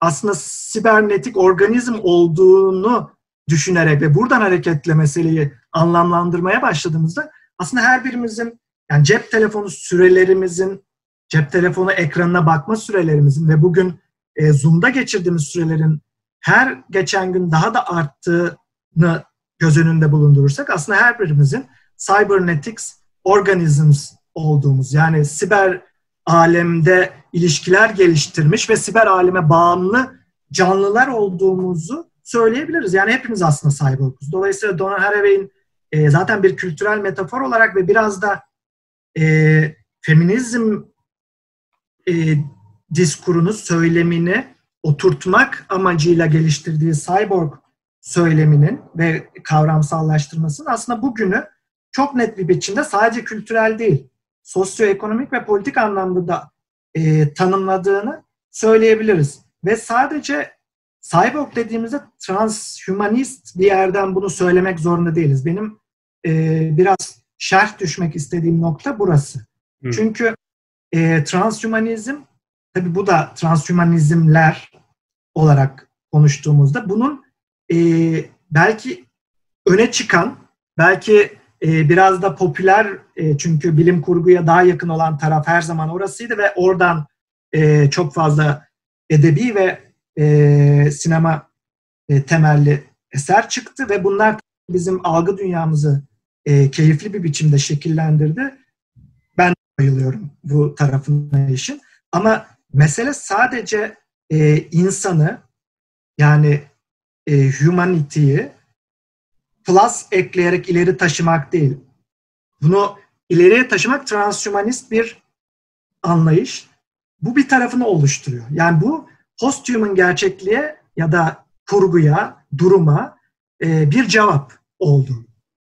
aslında sibernetik organizm olduğunu düşünerek ve buradan hareketle meseleyi anlamlandırmaya başladığımızda aslında her birimizin yani cep telefonu sürelerimizin, cep telefonu ekranına bakma sürelerimizin ve bugün e, Zoom'da geçirdiğimiz sürelerin her geçen gün daha da arttığını göz önünde bulundurursak aslında her birimizin cybernetics organisms olduğumuz yani siber alemde ilişkiler geliştirmiş ve siber aleme bağımlı canlılar olduğumuzu söyleyebiliriz. Yani hepimiz aslında cyborguz. Dolayısıyla Donna Haraway'in e, zaten bir kültürel metafor olarak ve biraz da e, feminizm e, diskurunu, söylemini oturtmak amacıyla geliştirdiği cyborg söyleminin ve kavramsallaştırmasının aslında bugünü çok net bir biçimde sadece kültürel değil, sosyoekonomik ve politik anlamda da e, tanımladığını söyleyebiliriz. Ve sadece cyborg dediğimizde transhumanist bir yerden bunu söylemek zorunda değiliz. Benim e, biraz şerh düşmek istediğim nokta burası. Hı. Çünkü e, transhumanizm tabi bu da transhumanizmler olarak konuştuğumuzda bunun e, belki öne çıkan, belki e, biraz da popüler e, çünkü bilim kurguya daha yakın olan taraf her zaman orasıydı ve oradan e, çok fazla edebi ve e, sinema temelli eser çıktı ve bunlar bizim algı dünyamızı keyifli bir biçimde şekillendirdi. Ben bayılıyorum bu tarafına işin. Ama mesele sadece insanı yani humanity'yi plus ekleyerek ileri taşımak değil. Bunu ileriye taşımak transhümanist bir anlayış. Bu bir tarafını oluşturuyor. Yani bu posthuman gerçekliğe ya da kurguya, duruma e, bir cevap oldu.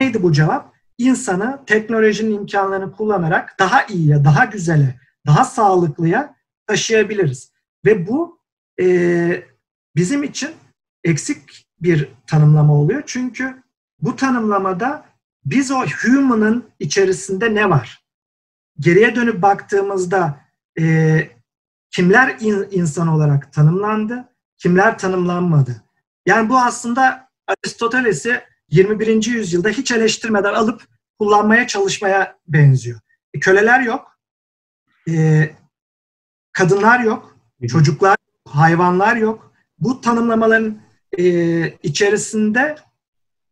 Neydi bu cevap? İnsanı teknolojinin imkanlarını kullanarak daha iyiye, daha güzele, daha sağlıklıya taşıyabiliriz. Ve bu e, bizim için eksik bir tanımlama oluyor. Çünkü bu tanımlamada biz o human'ın içerisinde ne var? Geriye dönüp baktığımızda e, kimler in, insan olarak tanımlandı, kimler tanımlanmadı? Yani bu aslında Aristoteles'i 21. yüzyılda hiç eleştirmeden alıp kullanmaya çalışmaya benziyor. E, köleler yok, e, kadınlar yok, çocuklar yok, hayvanlar yok. Bu tanımlamaların e, içerisinde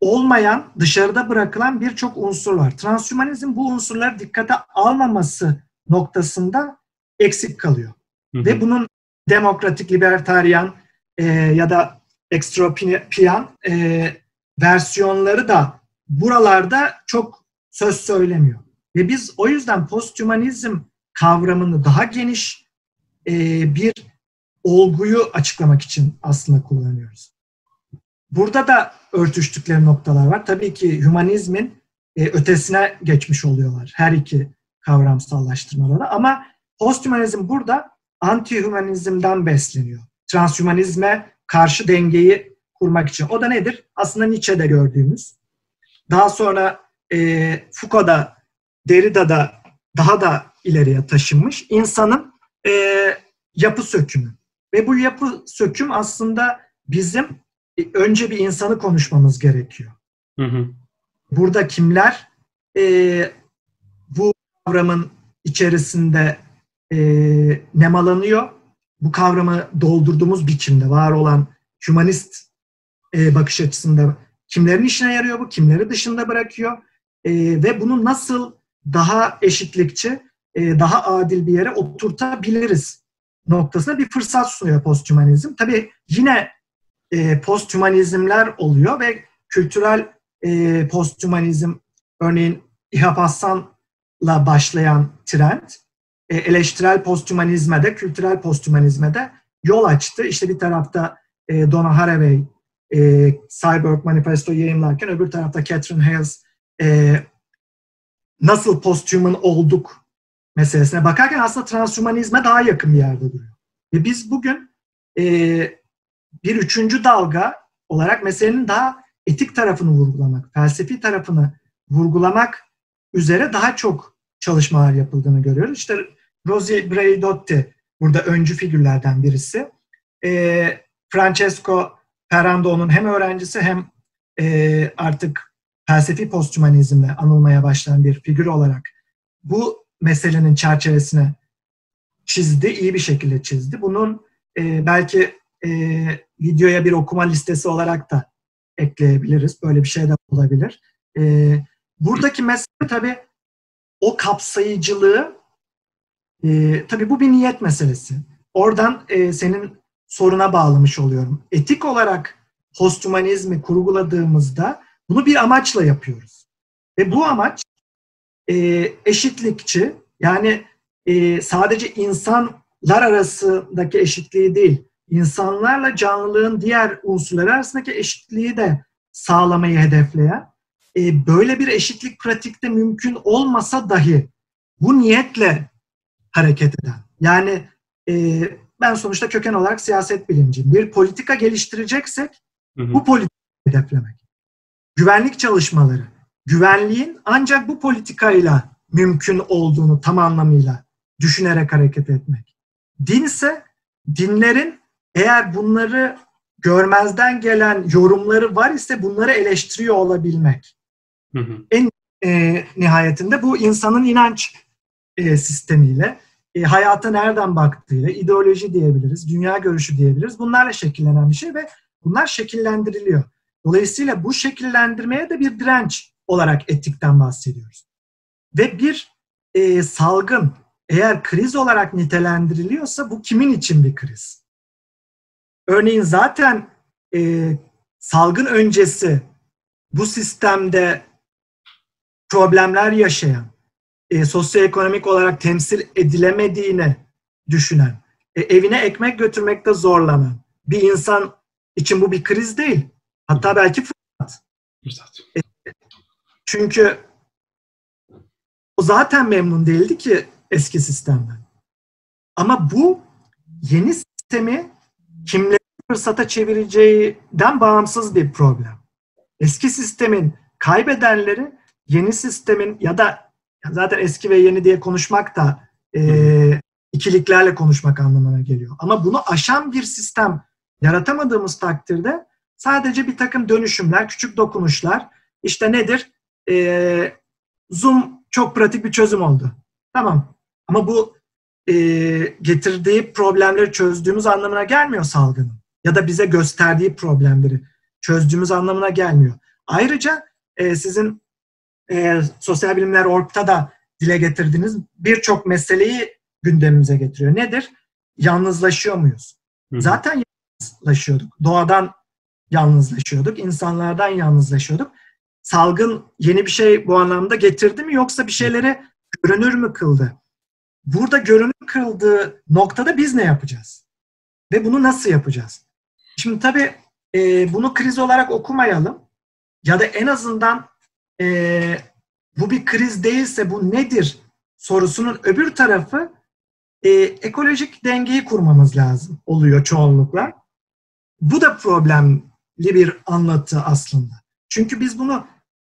olmayan, dışarıda bırakılan birçok unsur var. Transhümanizm bu unsurları dikkate almaması noktasında eksik kalıyor. Hı hı. Ve bunun demokratik, libertaryen e, ya da ekstropiyan e, versiyonları da buralarda çok söz söylemiyor. Ve biz o yüzden posthumanizm kavramını daha geniş e, bir olguyu açıklamak için aslında kullanıyoruz. Burada da örtüştükleri noktalar var. Tabii ki hümanizmin e, ötesine geçmiş oluyorlar her iki kavramsallaştırmada da. Ama posthümanizm burada anti-hümanizmden besleniyor. Transhümanizme karşı dengeyi kurmak için. O da nedir? Aslında Nietzsche'de gördüğümüz. Daha sonra e, Foucault'da, Derrida'da daha da ileriye taşınmış. insanın e, yapı sökümü. Ve bu yapı söküm aslında bizim önce bir insanı konuşmamız gerekiyor. Hı hı. Burada kimler e, bu kavramın içerisinde e, nemalanıyor? Bu kavramı doldurduğumuz biçimde var olan humanist e, bakış açısında kimlerin işine yarıyor bu, kimleri dışında bırakıyor e, ve bunu nasıl daha eşitlikçi, e, daha adil bir yere oturtabiliriz noktasına bir fırsat sunuyor posthumanizm. Tabii yine e, posthumanizmler oluyor ve kültürel e, posthumanizm örneğin İhab Hassan'la başlayan trend e, eleştirel posthumanizme de kültürel posthumanizme de yol açtı. İşte bir tarafta e, Donna Haraway e, Cyborg Manifesto yayınlarken öbür tarafta Catherine Hayles e, nasıl posthuman olduk meselesine bakarken aslında transhumanizme daha yakın bir yerde duruyor. Ve biz bugün e, bir üçüncü dalga olarak meselenin daha etik tarafını vurgulamak, felsefi tarafını vurgulamak üzere daha çok çalışmalar yapıldığını görüyoruz. İşte Rosie Braidotti burada öncü figürlerden birisi. E, Francesco Ferrando'nun hem öğrencisi hem e, artık felsefi posthumanizmle anılmaya başlayan bir figür olarak bu meselenin çerçevesine çizdi, iyi bir şekilde çizdi. Bunun e, belki e, videoya bir okuma listesi olarak da ekleyebiliriz. Böyle bir şey de olabilir. E, buradaki mesele tabii o kapsayıcılığı e, tabii bu bir niyet meselesi. Oradan e, senin soruna bağlamış oluyorum. Etik olarak posthumanizmi kurguladığımızda bunu bir amaçla yapıyoruz. Ve bu amaç e, eşitlikçi yani e, sadece insanlar arasındaki eşitliği değil, insanlarla canlılığın diğer unsurları arasındaki eşitliği de sağlamayı hedefleyen, e, böyle bir eşitlik pratikte mümkün olmasa dahi bu niyetle hareket eden. Yani e, ben sonuçta köken olarak siyaset bilimciyim. Bir politika geliştireceksek hı hı. bu politika hedeflemek. Güvenlik çalışmaları, güvenliğin ancak bu politikayla mümkün olduğunu tam anlamıyla düşünerek hareket etmek. Din ise dinlerin eğer bunları görmezden gelen yorumları var ise bunları eleştiriyor olabilmek. Hı hı. En e, nihayetinde bu insanın inanç e, sistemiyle, e, hayata nereden baktığıyla, ideoloji diyebiliriz, dünya görüşü diyebiliriz. Bunlarla şekillenen bir şey ve bunlar şekillendiriliyor. Dolayısıyla bu şekillendirmeye de bir direnç olarak etikten bahsediyoruz. Ve bir e, salgın eğer kriz olarak nitelendiriliyorsa bu kimin için bir kriz? Örneğin zaten e, salgın öncesi bu sistemde problemler yaşayan e, sosyoekonomik olarak temsil edilemediğini düşünen, e, evine ekmek götürmekte zorlanan bir insan için bu bir kriz değil. Hatta belki fırsat. Fırsat. E, çünkü o zaten memnun değildi ki eski sistemden. Ama bu yeni sistemi kimleri fırsata çevireceğinden bağımsız bir problem. Eski sistemin kaybedenleri yeni sistemin ya da zaten eski ve yeni diye konuşmak da e, ikiliklerle konuşmak anlamına geliyor. Ama bunu aşan bir sistem yaratamadığımız takdirde sadece bir takım dönüşümler, küçük dokunuşlar işte nedir? E, Zoom çok pratik bir çözüm oldu. Tamam. Ama bu e, getirdiği problemleri çözdüğümüz anlamına gelmiyor salgının. Ya da bize gösterdiği problemleri çözdüğümüz anlamına gelmiyor. Ayrıca e, sizin e, Sosyal Bilimler Org'da da dile getirdiğiniz birçok meseleyi gündemimize getiriyor. Nedir? Yalnızlaşıyor muyuz? Hı-hı. Zaten yalnızlaşıyorduk. Doğadan yalnızlaşıyorduk. insanlardan yalnızlaşıyorduk. Salgın yeni bir şey bu anlamda getirdi mi yoksa bir şeyleri görünür mü kıldı? Burada görünür kıldığı noktada biz ne yapacağız? Ve bunu nasıl yapacağız? Şimdi tabii e, bunu kriz olarak okumayalım. Ya da en azından e, bu bir kriz değilse bu nedir sorusunun öbür tarafı e, ekolojik dengeyi kurmamız lazım oluyor çoğunlukla. Bu da problemli bir anlatı aslında. Çünkü biz bunu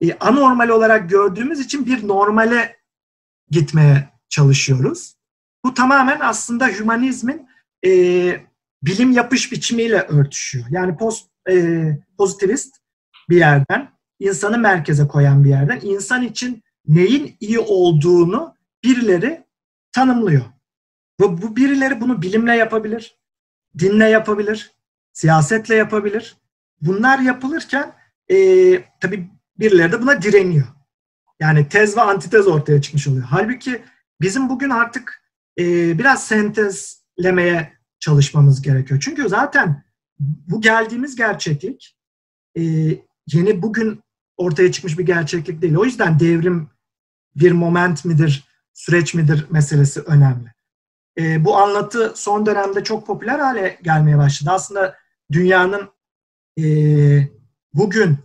e, anormal olarak gördüğümüz için bir normale gitmeye çalışıyoruz. Bu tamamen aslında hümanizmin e, bilim yapış biçimiyle örtüşüyor. Yani post, e, pozitivist bir yerden, insanı merkeze koyan bir yerden, insan için neyin iyi olduğunu birileri tanımlıyor. Ve bu birileri bunu bilimle yapabilir, dinle yapabilir, siyasetle yapabilir. Bunlar yapılırken e, tabii birileri de buna direniyor. Yani tez ve antitez ortaya çıkmış oluyor. Halbuki bizim bugün artık e, biraz sentezlemeye çalışmamız gerekiyor. Çünkü zaten bu geldiğimiz gerçeklik e, yeni bugün ortaya çıkmış bir gerçeklik değil. O yüzden devrim bir moment midir, süreç midir meselesi önemli. E, bu anlatı son dönemde çok popüler hale gelmeye başladı. Aslında dünyanın e, bugün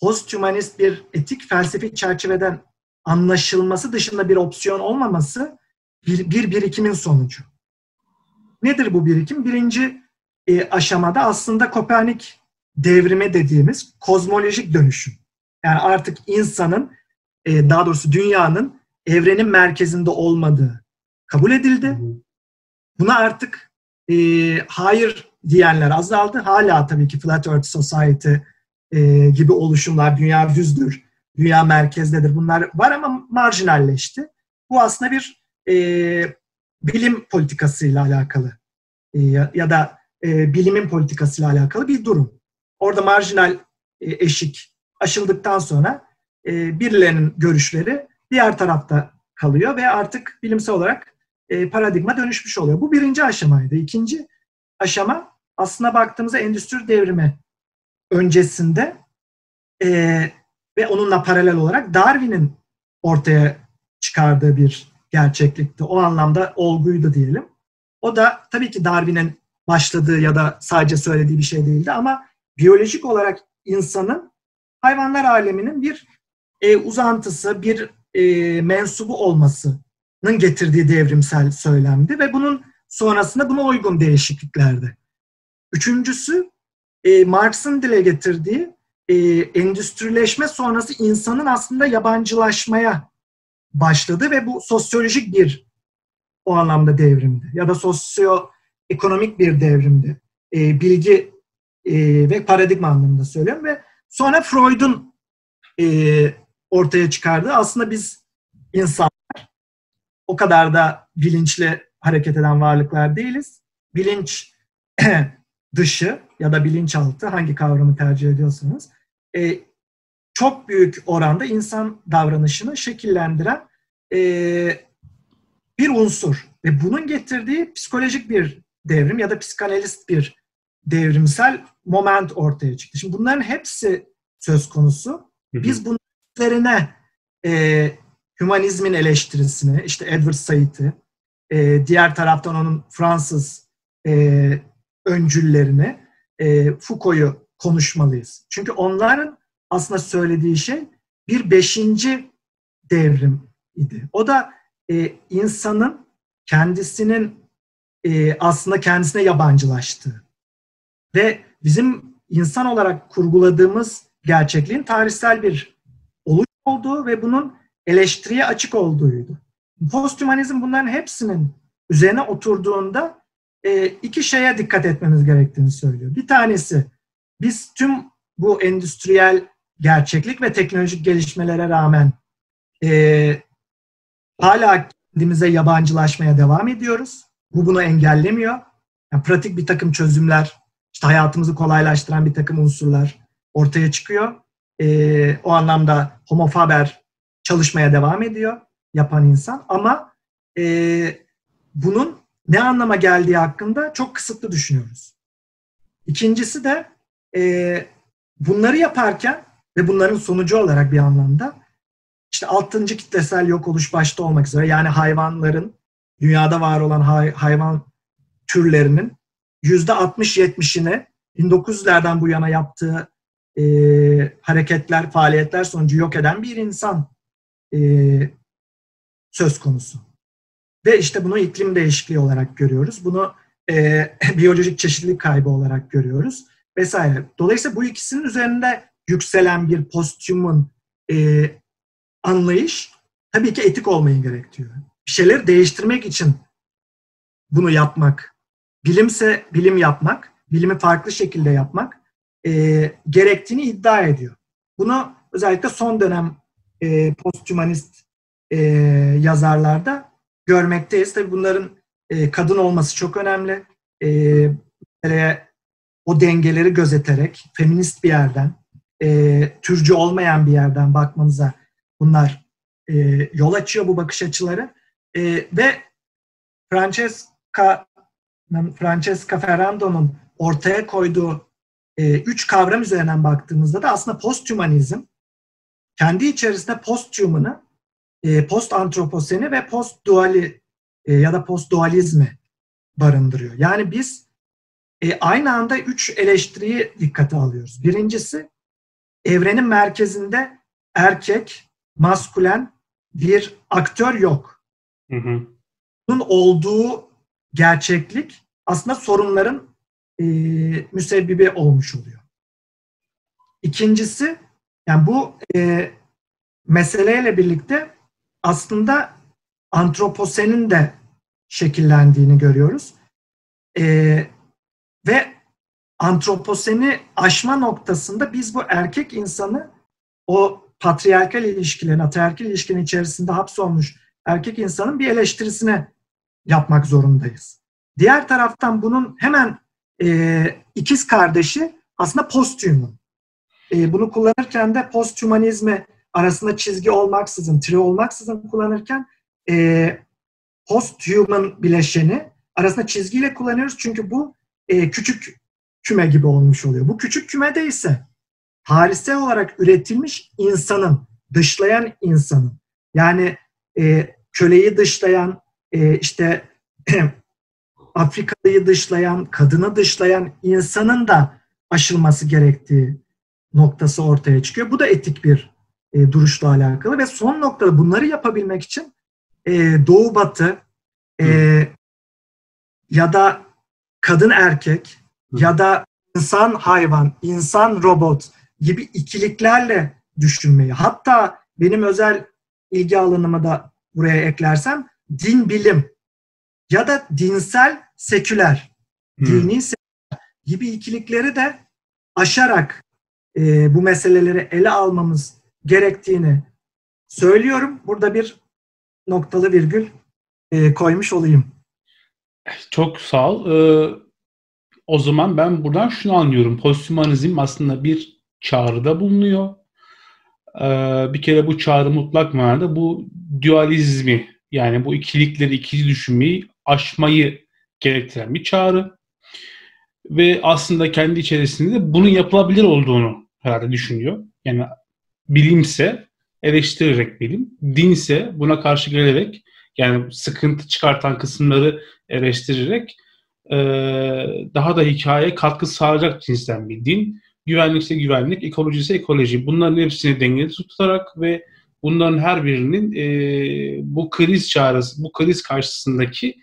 posthumanist bir etik felsefi çerçeveden anlaşılması dışında bir opsiyon olmaması bir, bir birikimin sonucu. Nedir bu birikim? Birinci e, aşamada aslında Kopernik devrimi dediğimiz kozmolojik dönüşüm. Yani artık insanın, e, daha doğrusu dünyanın evrenin merkezinde olmadığı kabul edildi. Buna artık e, hayır diyenler azaldı. Hala tabii ki Flat Earth Society e, gibi oluşumlar, dünya düzdür, dünya merkezdedir bunlar var ama marjinalleşti. Bu aslında bir e, bilim politikasıyla alakalı e, ya, da e, bilimin politikasıyla alakalı bir durum. Orada marjinal e, eşik aşıldıktan sonra birilerinin görüşleri diğer tarafta kalıyor ve artık bilimsel olarak paradigma dönüşmüş oluyor. Bu birinci aşamaydı. İkinci aşama aslına baktığımızda endüstri devrimi öncesinde ve onunla paralel olarak Darwin'in ortaya çıkardığı bir gerçeklikti. O anlamda olguydu diyelim. O da tabii ki Darwin'in başladığı ya da sadece söylediği bir şey değildi ama biyolojik olarak insanın hayvanlar aleminin bir e, uzantısı, bir e, mensubu olmasının getirdiği devrimsel söylemdi ve bunun sonrasında buna uygun değişikliklerdi. Üçüncüsü e, Marx'ın dile getirdiği e, endüstrileşme sonrası insanın aslında yabancılaşmaya başladı ve bu sosyolojik bir o anlamda devrimdi. Ya da sosyoekonomik bir devrimdi. E, bilgi e, ve paradigma anlamında söylüyorum ve sonra Freud'un e, ortaya çıkardığı aslında biz insanlar o kadar da bilinçli hareket eden varlıklar değiliz. Bilinç (clears throat) dışı ya da bilinçaltı hangi kavramı tercih ediyorsanız e, çok büyük oranda insan davranışını şekillendiren e, bir unsur ve bunun getirdiği psikolojik bir devrim ya da psikanalist bir devrimsel moment ortaya çıktı. Şimdi bunların hepsi söz konusu. Biz bunun üzerine e, hümanizmin eleştirisini, işte Edward Said'i, e, diğer taraftan onun Fransız e, öncüllerini, e, Foucault'u konuşmalıyız. Çünkü onların aslında söylediği şey bir beşinci devrim idi. O da e, insanın kendisinin e, aslında kendisine yabancılaştığı ve bizim insan olarak kurguladığımız gerçekliğin tarihsel bir oluş olduğu ve bunun eleştiriye açık olduğuydu. Posthumanizm bunların hepsinin üzerine oturduğunda e, iki şeye dikkat etmemiz gerektiğini söylüyor. Bir tanesi biz tüm bu endüstriyel gerçeklik ve teknolojik gelişmelere rağmen e, hala kendimize yabancılaşmaya devam ediyoruz. Bu bunu engellemiyor. Yani pratik bir takım çözümler, işte hayatımızı kolaylaştıran bir takım unsurlar ortaya çıkıyor. E, o anlamda Homo Faber çalışmaya devam ediyor yapan insan ama e, bunun ne anlama geldiği hakkında çok kısıtlı düşünüyoruz. İkincisi de e, bunları yaparken ve bunların sonucu olarak bir anlamda işte altıncı kitlesel yok oluş başta olmak üzere yani hayvanların dünyada var olan hay, hayvan türlerinin yüzde 60-70'ini 1900'lerden bu yana yaptığı e, hareketler, faaliyetler sonucu yok eden bir insan e, söz konusu. Ve işte bunu iklim değişikliği olarak görüyoruz. Bunu e, (laughs) biyolojik çeşitlilik kaybı olarak görüyoruz vesaire. Dolayısıyla bu ikisinin üzerinde yükselen bir posthuman e, anlayış tabii ki etik olmayı gerektiriyor. Bir şeyleri değiştirmek için bunu yapmak, bilimse bilim yapmak, bilimi farklı şekilde yapmak e, gerektiğini iddia ediyor. Bunu özellikle son dönem e, posthumanist e, yazarlarda görmekteyiz. Tabii bunların e, kadın olması çok önemli. E, o dengeleri gözeterek feminist bir yerden, e, türcü olmayan bir yerden bakmanıza bunlar e, yol açıyor bu bakış açıları. E, ve Francesca Francesca Ferrando'nun ortaya koyduğu e, üç kavram üzerinden baktığımızda da aslında posthumanizm kendi içerisinde posthuman'ı, e, post antroposeni ve post duali e, ya da post dualizmi barındırıyor. Yani biz e, aynı anda üç eleştiriyi dikkate alıyoruz. Birincisi evrenin merkezinde erkek, maskülen bir aktör yok. Hı hı. Bunun olduğu gerçeklik aslında sorunların e, müsebbibi olmuş oluyor. İkincisi, yani bu e, meseleyle birlikte aslında antroposenin de şekillendiğini görüyoruz. E, ve antroposeni aşma noktasında biz bu erkek insanı o patriarkal ilişkilerin, ataerkil ilişkinin içerisinde hapsolmuş erkek insanın bir eleştirisine yapmak zorundayız. Diğer taraftan bunun hemen e, ikiz kardeşi aslında posthuman. E, bunu kullanırken de posthumanizme arasında çizgi olmaksızın, tri olmaksızın kullanırken e, posthuman bileşeni arasında çizgiyle kullanıyoruz. Çünkü bu e, küçük küme gibi olmuş oluyor. Bu küçük kümede ise tarihsel olarak üretilmiş insanın, dışlayan insanın, yani e, köleyi dışlayan, e, işte (clears throat) Afrikalıyı dışlayan, kadını dışlayan insanın da aşılması gerektiği noktası ortaya çıkıyor. Bu da etik bir e, duruşla alakalı ve son noktada bunları yapabilmek için e, Doğu Batı e, ya da kadın erkek. Ya da insan hayvan, insan robot gibi ikiliklerle düşünmeyi hatta benim özel ilgi alanımı da buraya eklersem din bilim ya da dinsel seküler, hmm. dini seküler gibi ikilikleri de aşarak e, bu meseleleri ele almamız gerektiğini söylüyorum. Burada bir noktalı virgül e, koymuş olayım. Çok sağ ol. Ee, o zaman ben buradan şunu anlıyorum. Posthumanizm aslında bir çağrıda bulunuyor. Ee, bir kere bu çağrı mutlak manada bu dualizmi yani bu ikilikleri, ikili düşünmeyi aşmayı gerektiren bir çağrı. Ve aslında kendi içerisinde bunun yapılabilir olduğunu herhalde düşünüyor. Yani bilimse eleştirerek bilim, dinse buna karşı gelerek yani sıkıntı çıkartan kısımları eleştirerek e, daha da hikaye katkı sağlayacak cinsten bir din. Güvenlikse güvenlik, ekoloji ise ekoloji. Bunların hepsini dengeli tutarak ve bunların her birinin e, bu kriz çağrısı, bu kriz karşısındaki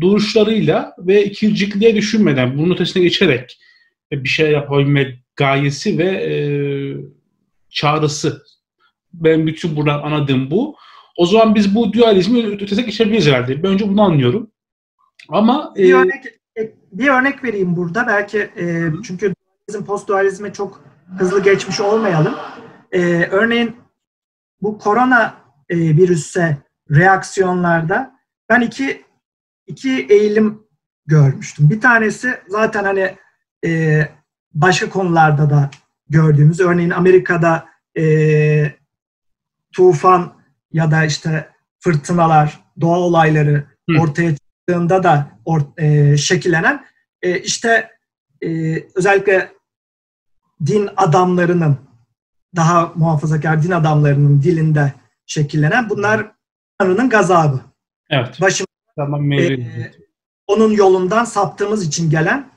duruşlarıyla ve ikircikliğe düşünmeden, bunun ötesine geçerek bir şey yapabilme gayesi ve e, çağrısı. Ben bütün buradan anladığım bu. O zaman biz bu dualizmi ötesine geçebiliriz herhalde. Ben önce bunu anlıyorum. Ama e, örnek, bir örnek vereyim burada. Belki e, çünkü dualizm, post dualizme çok hızlı geçmiş olmayalım. E, örneğin bu korona e, virüse reaksiyonlarda ben iki iki eğilim görmüştüm. Bir tanesi zaten hani e, başka konularda da gördüğümüz, örneğin Amerika'da e, tufan ya da işte fırtınalar, doğa olayları Hı. ortaya çıktığında da or, e, şekillenen e, işte e, özellikle din adamlarının daha muhafazakar din adamlarının dilinde şekillenen bunlar Tanrı'nın gazabı. Evet. Başım, tamam, e, onun yolundan saptığımız için gelen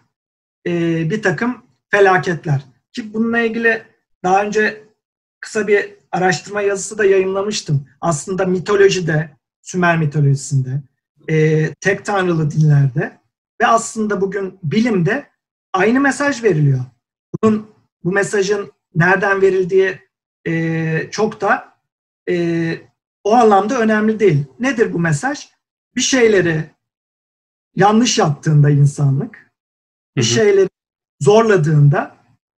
e, bir takım felaketler. Ki bununla ilgili daha önce kısa bir araştırma yazısı da yayınlamıştım. Aslında mitolojide, Sümer mitolojisinde, e, tek tanrılı dinlerde ve aslında bugün bilimde aynı mesaj veriliyor. Bunun bu mesajın nereden verildiği e, çok da e, o anlamda önemli değil. Nedir bu mesaj? Bir şeyleri yanlış yaptığında insanlık, bir şeyleri zorladığında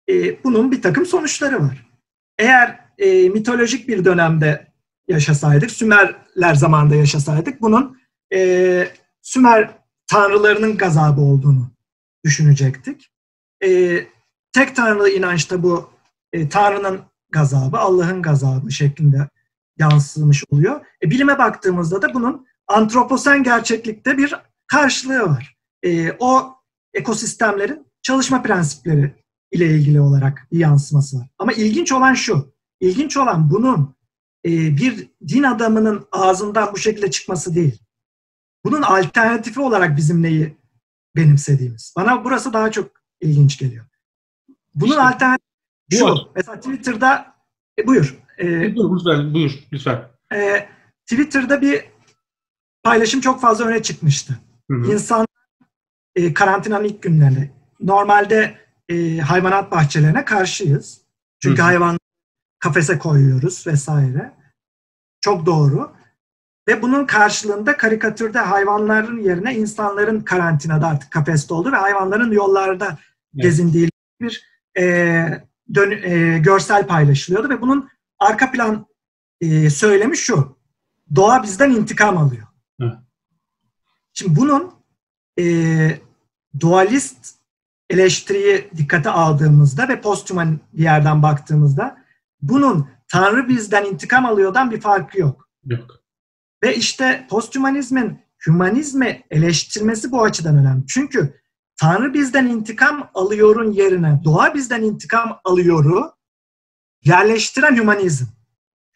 e, bunun bir takım sonuçları var. Eğer e, mitolojik bir dönemde yaşasaydık, Sümerler zamanında yaşasaydık bunun e, Sümer tanrılarının gazabı olduğunu düşünecektik. E, tek tanrılı inançta bu e, Tanrı'nın gazabı, Allah'ın gazabı şeklinde yansımış oluyor. E, bilime baktığımızda da bunun antroposen gerçeklikte bir karşılığı var. E, o ekosistemlerin çalışma prensipleri ile ilgili olarak bir yansıması var. Ama ilginç olan şu, ilginç olan bunun e, bir din adamının ağzından bu şekilde çıkması değil. Bunun alternatifi olarak bizim neyi benimsediğimiz. Bana burası daha çok ilginç geliyor. Bunun işte, alternatifi şu. Var. Mesela Twitter'da e, buyur. E, buyur lütfen. Buyur lütfen. E, Twitter'da bir paylaşım çok fazla öne çıkmıştı. Hı hı. İnsan e, karantinanın ilk günlerinde normalde e, hayvanat bahçelerine karşıyız. Çünkü hı hı. hayvan kafese koyuyoruz vesaire. Çok doğru. Ve bunun karşılığında karikatürde hayvanların yerine insanların karantinada artık kafeste oldu ve hayvanların yollarda evet. gezindiği bir e, dön, e, görsel paylaşılıyordu ve bunun arka plan e, söylemi şu. Doğa bizden intikam alıyor. Evet. Şimdi bunun e, dualist eleştiriyi dikkate aldığımızda ve posthuman bir yerden baktığımızda bunun Tanrı bizden intikam alıyordan bir farkı yok. Yok. Ve işte posthumanizmin hümanizmi eleştirmesi bu açıdan önemli. Çünkü Tanrı bizden intikam alıyorun yerine doğa bizden intikam alıyoru yerleştiren hümanizm.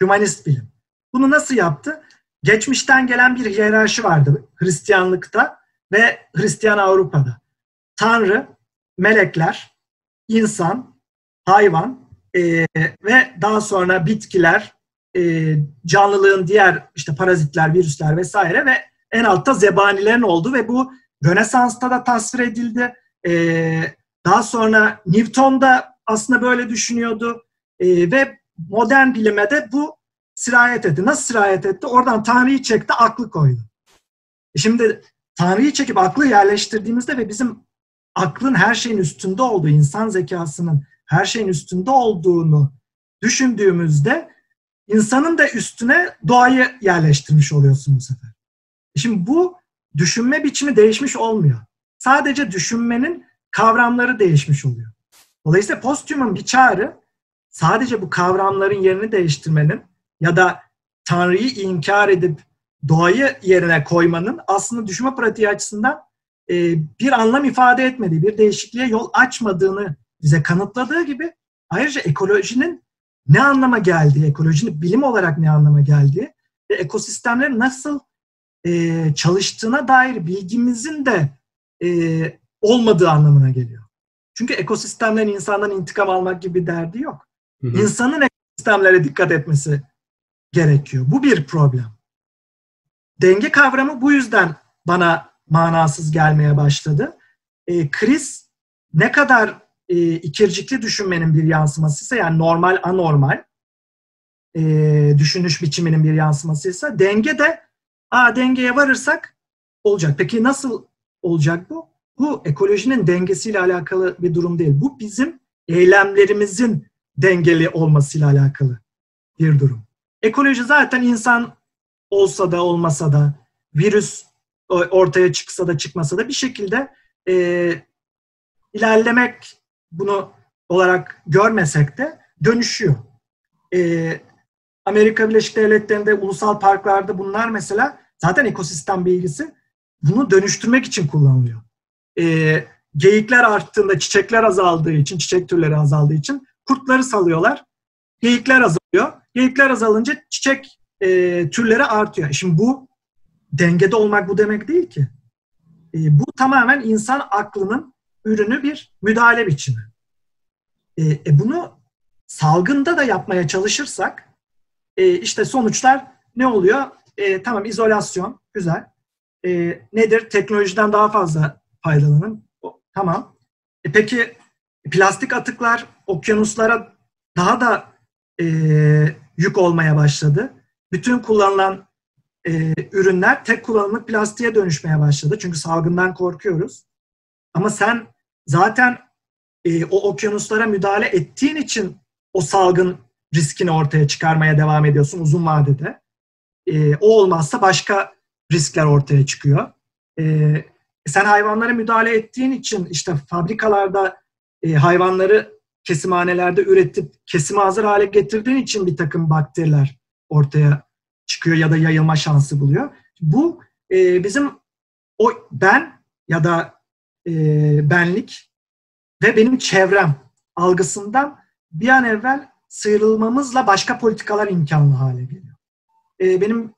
Hümanist bilim. Bunu nasıl yaptı? Geçmişten gelen bir hiyerarşi vardı Hristiyanlıkta ve Hristiyan Avrupa'da. Tanrı, melekler, insan, hayvan e, ve daha sonra bitkiler, e, canlılığın diğer işte parazitler, virüsler vesaire ve en altta zebanilerin olduğu ve bu Rönesans'ta da tasvir edildi. Ee, daha sonra Newton da aslında böyle düşünüyordu. Ee, ve modern bilime de bu sirayet etti. Nasıl sirayet etti? Oradan Tanrı'yı çekti, aklı koydu. E şimdi Tanrı'yı çekip aklı yerleştirdiğimizde ve bizim aklın her şeyin üstünde olduğu, insan zekasının her şeyin üstünde olduğunu düşündüğümüzde insanın da üstüne doğayı yerleştirmiş oluyorsun bu sefer. Şimdi bu düşünme biçimi değişmiş olmuyor. Sadece düşünmenin kavramları değişmiş oluyor. Dolayısıyla posthuman bir çağrı sadece bu kavramların yerini değiştirmenin ya da Tanrı'yı inkar edip doğayı yerine koymanın aslında düşünme pratiği açısından e, bir anlam ifade etmediği, bir değişikliğe yol açmadığını bize kanıtladığı gibi ayrıca ekolojinin ne anlama geldiği, ekolojinin bilim olarak ne anlama geldiği ve ekosistemlerin nasıl e, çalıştığına dair bilgimizin de e, olmadığı anlamına geliyor. Çünkü ekosistemlerin insandan intikam almak gibi bir derdi yok. Hı hı. İnsanın ekosistemlere dikkat etmesi gerekiyor. Bu bir problem. Denge kavramı bu yüzden bana manasız gelmeye başladı. E, kriz ne kadar e, ikircikli düşünmenin bir yansımasıysa yani normal anormal e, düşünüş biçiminin bir yansımasıysa denge de Aa, dengeye varırsak olacak. Peki nasıl olacak bu? Bu ekolojinin dengesiyle alakalı bir durum değil. Bu bizim eylemlerimizin dengeli olmasıyla alakalı bir durum. Ekoloji zaten insan olsa da olmasa da virüs ortaya çıksa da çıkmasa da bir şekilde e, ilerlemek bunu olarak görmesek de dönüşüyor. E, Amerika Birleşik Devletleri'nde ulusal parklarda bunlar mesela zaten ekosistem bilgisi bunu dönüştürmek için kullanılıyor. E, geyikler arttığında çiçekler azaldığı için, çiçek türleri azaldığı için kurtları salıyorlar. Geyikler azalıyor. Geyikler azalınca çiçek e, türleri artıyor. Şimdi bu dengede olmak bu demek değil ki. E, bu tamamen insan aklının ürünü bir müdahale biçimi. E, e bunu salgında da yapmaya çalışırsak e, işte sonuçlar ne oluyor? E, tamam izolasyon güzel. E, nedir? Teknolojiden daha fazla faydalanın. O, tamam. E, peki plastik atıklar okyanuslara daha da e, yük olmaya başladı. Bütün kullanılan e, ürünler tek kullanımlık plastiğe dönüşmeye başladı. Çünkü salgından korkuyoruz. Ama sen zaten e, o okyanuslara müdahale ettiğin için o salgın riskini ortaya çıkarmaya devam ediyorsun uzun vadede. E, o olmazsa başka riskler ortaya çıkıyor. E, sen hayvanlara müdahale ettiğin için işte fabrikalarda e, hayvanları kesimhanelerde üretip kesime hazır hale getirdiğin için bir takım bakteriler ortaya çıkıyor ya da yayılma şansı buluyor. Bu e, bizim o ben ya da e, benlik ve benim çevrem algısından bir an evvel sıyrılmamızla başka politikalar imkanlı hale geliyor. E, benim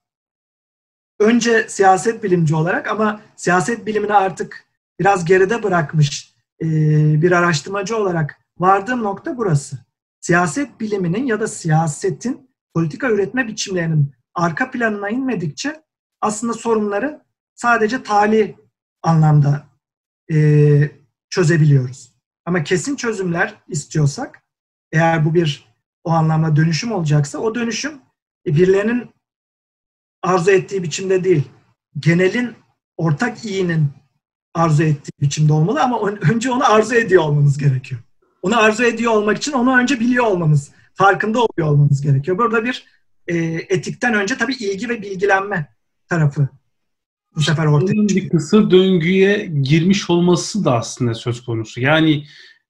önce siyaset bilimci olarak ama siyaset bilimini artık biraz geride bırakmış e, bir araştırmacı olarak vardığım nokta burası. Siyaset biliminin ya da siyasetin politika üretme biçimlerinin arka planına inmedikçe aslında sorunları sadece tali anlamda e, çözebiliyoruz. Ama kesin çözümler istiyorsak, eğer bu bir o anlamda dönüşüm olacaksa, o dönüşüm e, birilerinin arzu ettiği biçimde değil, genelin ortak iyinin arzu ettiği biçimde olmalı ama önce onu arzu ediyor olmanız gerekiyor. Onu arzu ediyor olmak için onu önce biliyor olmamız, farkında oluyor olmamız gerekiyor. Burada bir e, etikten önce tabii ilgi ve bilgilenme tarafı bu sefer ortaya çıkıyor. Bir kısır döngüye girmiş olması da aslında söz konusu. Yani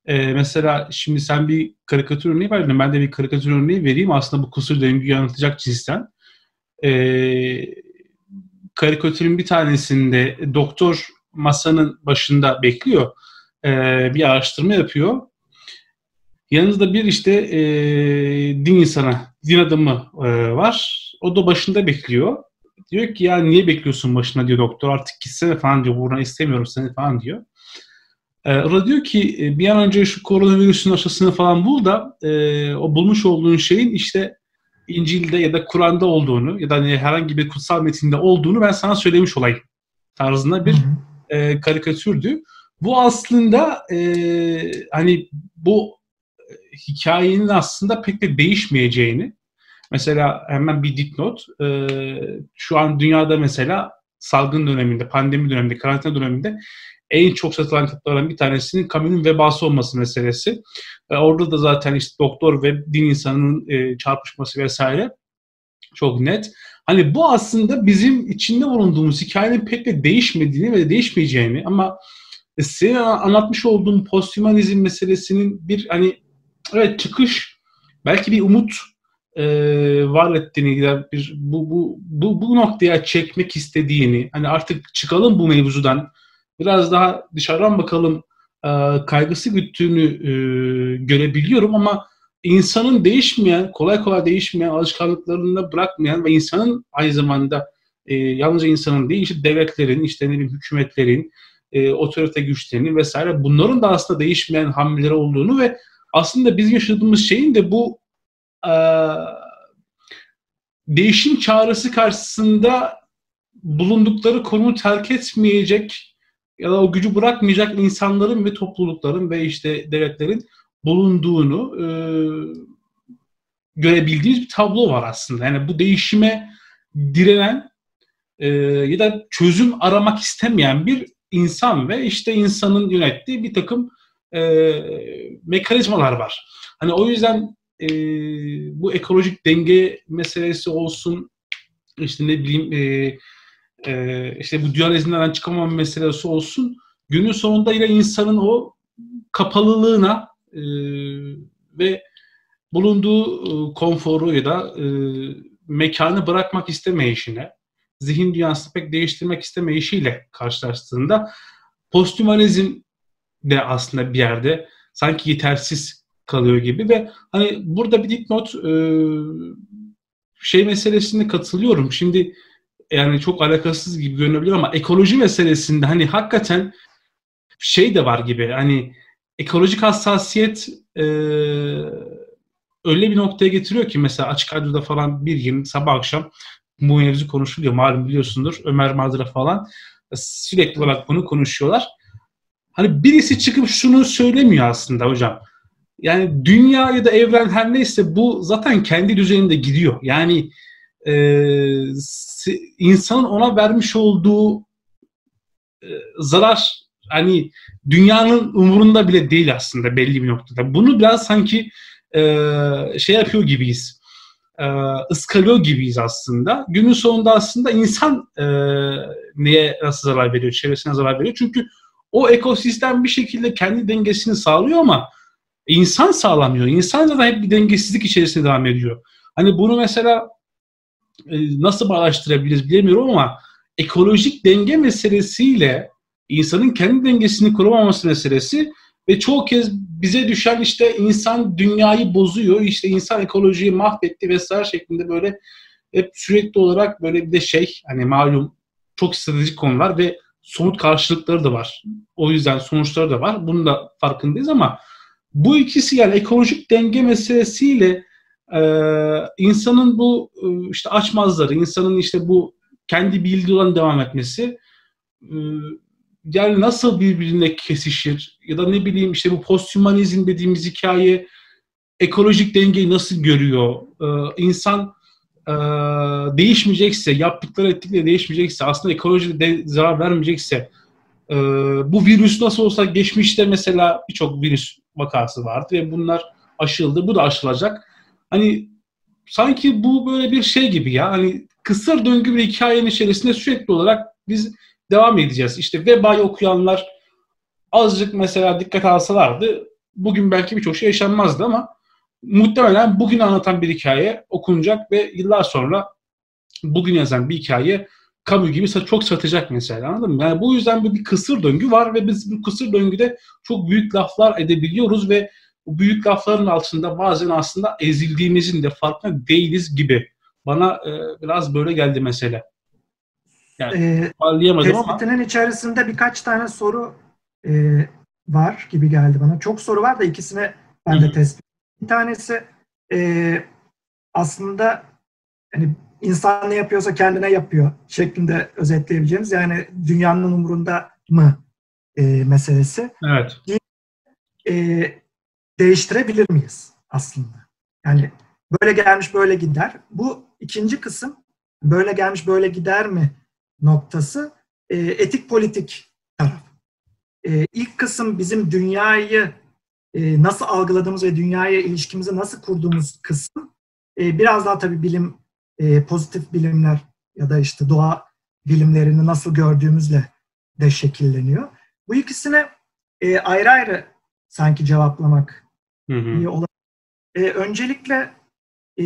e, mesela şimdi sen bir karikatür örneği verdin. Ben de bir karikatür örneği vereyim. Aslında bu kısır döngüyü anlatacak cinsten. E, karikatürün bir tanesinde doktor masanın başında bekliyor. E, bir araştırma yapıyor. Yanınızda bir işte e, din insanı, din adamı e, var. O da başında bekliyor. Diyor ki ya niye bekliyorsun başına diyor doktor artık gitsene falan diyor. Buradan istemiyorum seni falan diyor. E, da diyor ki e, bir an önce şu koronavirüsün aşısını falan bul da e, o bulmuş olduğun şeyin işte İncil'de ya da Kur'an'da olduğunu ya da hani herhangi bir kutsal metinde olduğunu ben sana söylemiş olayım tarzında bir hı hı. E, karikatürdü. Bu aslında e, hani bu hikayenin aslında pek de değişmeyeceğini mesela hemen bir dipnot e, şu an dünyada mesela salgın döneminde, pandemi döneminde, karantina döneminde en çok satılan kitaplardan bir tanesinin kamyonun vebası olması meselesi. E, orada da zaten işte doktor ve din insanının e, çarpışması vesaire çok net. Hani bu aslında bizim içinde bulunduğumuz hikayenin pek de değişmediğini ve de değişmeyeceğini ama senin anlatmış olduğun posthumanizm meselesinin bir hani evet çıkış belki bir umut e, var ettiğini bir bu, bu bu bu noktaya çekmek istediğini hani artık çıkalım bu mevzudan biraz daha dışarıdan bakalım e, kaygısı güttüğünü e, görebiliyorum ama insanın değişmeyen, kolay kolay değişmeyen, alışkanlıklarını bırakmayan ve insanın aynı zamanda e, yalnızca insanın değil, işte devletlerin, işte ne bileyim hükümetlerin, e, otorite güçlerinin vesaire bunların da aslında değişmeyen hamleleri olduğunu ve aslında biz yaşadığımız şeyin de bu e, değişim çağrısı karşısında bulundukları konumu terk etmeyecek ya da o gücü bırakmayacak insanların ve toplulukların ve işte devletlerin bulunduğunu e, görebildiğimiz bir tablo var aslında. Yani bu değişime direnen e, ya da çözüm aramak istemeyen bir insan ve işte insanın yönettiği bir takım e, mekanizmalar var. Hani o yüzden e, bu ekolojik denge meselesi olsun, işte ne bileyim e, e, işte bu dualizmden çıkamama meselesi olsun, günün sonunda yine insanın o kapalılığına e, ve bulunduğu e, konforu ya da e, mekanı bırakmak istemeyişine, zihin dünyasını pek değiştirmek istemeyişiyle karşılaştığında postmodernizm de aslında bir yerde sanki yetersiz kalıyor gibi ve hani burada bir dipnot e, şey meselesine katılıyorum. Şimdi yani çok alakasız gibi görünebilir ama ekoloji meselesinde hani hakikaten şey de var gibi hani ekolojik hassasiyet e, öyle bir noktaya getiriyor ki mesela açık radyoda falan bir gün sabah akşam bu mevzu konuşuluyor. Malum biliyorsundur Ömer Madra falan sürekli olarak bunu konuşuyorlar. Hani birisi çıkıp şunu söylemiyor aslında hocam. Yani dünya ya da evren her neyse bu zaten kendi düzeninde gidiyor. Yani e, insanın ona vermiş olduğu e, zarar hani dünyanın umurunda bile değil aslında belli bir noktada. Bunu biraz sanki e, şey yapıyor gibiyiz. E, ıskalıyor gibiyiz aslında. Günün sonunda aslında insan e, neye nasıl zarar veriyor, çevresine zarar veriyor. Çünkü o ekosistem bir şekilde kendi dengesini sağlıyor ama insan sağlamıyor. İnsan da hep bir dengesizlik içerisinde devam ediyor. Hani bunu mesela e, nasıl bağlaştırabiliriz bilemiyorum ama ekolojik denge meselesiyle insanın kendi dengesini kuramaması meselesi ve çoğu kez bize düşen işte insan dünyayı bozuyor, işte insan ekolojiyi mahvetti vesaire şeklinde böyle hep sürekli olarak böyle bir de şey hani malum çok stratejik konular ve somut karşılıkları da var. O yüzden sonuçları da var. Bunun da farkındayız ama bu ikisi yani ekolojik denge meselesiyle e, insanın bu e, işte açmazları, insanın işte bu kendi bildiği olan devam etmesi e, yani nasıl birbirine kesişir ya da ne bileyim işte bu posthumanizm dediğimiz hikaye ekolojik dengeyi nasıl görüyor? Ee, insan e, değişmeyecekse, yaptıkları ettikleri değişmeyecekse, aslında ekolojide de zarar vermeyecekse e, bu virüs nasıl olsa geçmişte mesela birçok virüs vakası vardı ve bunlar aşıldı. Bu da aşılacak. Hani sanki bu böyle bir şey gibi ya. Hani kısır döngü bir hikayenin içerisinde sürekli olarak biz devam edeceğiz. İşte vebayı okuyanlar azıcık mesela dikkat alsalardı bugün belki birçok şey yaşanmazdı ama muhtemelen bugün anlatan bir hikaye okunacak ve yıllar sonra bugün yazan bir hikaye kamu gibi çok satacak mesela anladın mı? Yani bu yüzden bir kısır döngü var ve biz bu kısır döngüde çok büyük laflar edebiliyoruz ve bu büyük lafların altında bazen aslında ezildiğimizin de farkında değiliz gibi. Bana e, biraz böyle geldi mesele. Yani ee, tespitinin ama. içerisinde birkaç tane soru e, var gibi geldi bana. Çok soru var da ikisine ben de tespit Bir tanesi e, aslında hani insan ne yapıyorsa kendine yapıyor şeklinde özetleyebileceğimiz yani dünyanın umurunda mı e, meselesi. Evet. E, değiştirebilir miyiz aslında? Yani böyle gelmiş böyle gider. Bu ikinci kısım böyle gelmiş böyle gider mi noktası e, etik politik taraf. E, ilk kısım bizim dünyayı e, nasıl algıladığımız ve dünyaya ilişkimizi nasıl kurduğumuz kısım e, biraz daha tabii bilim, e, pozitif bilimler ya da işte doğa bilimlerini nasıl gördüğümüzle de şekilleniyor. Bu ikisine e, ayrı ayrı sanki cevaplamak hı hı. iyi olabilir. E, öncelikle e,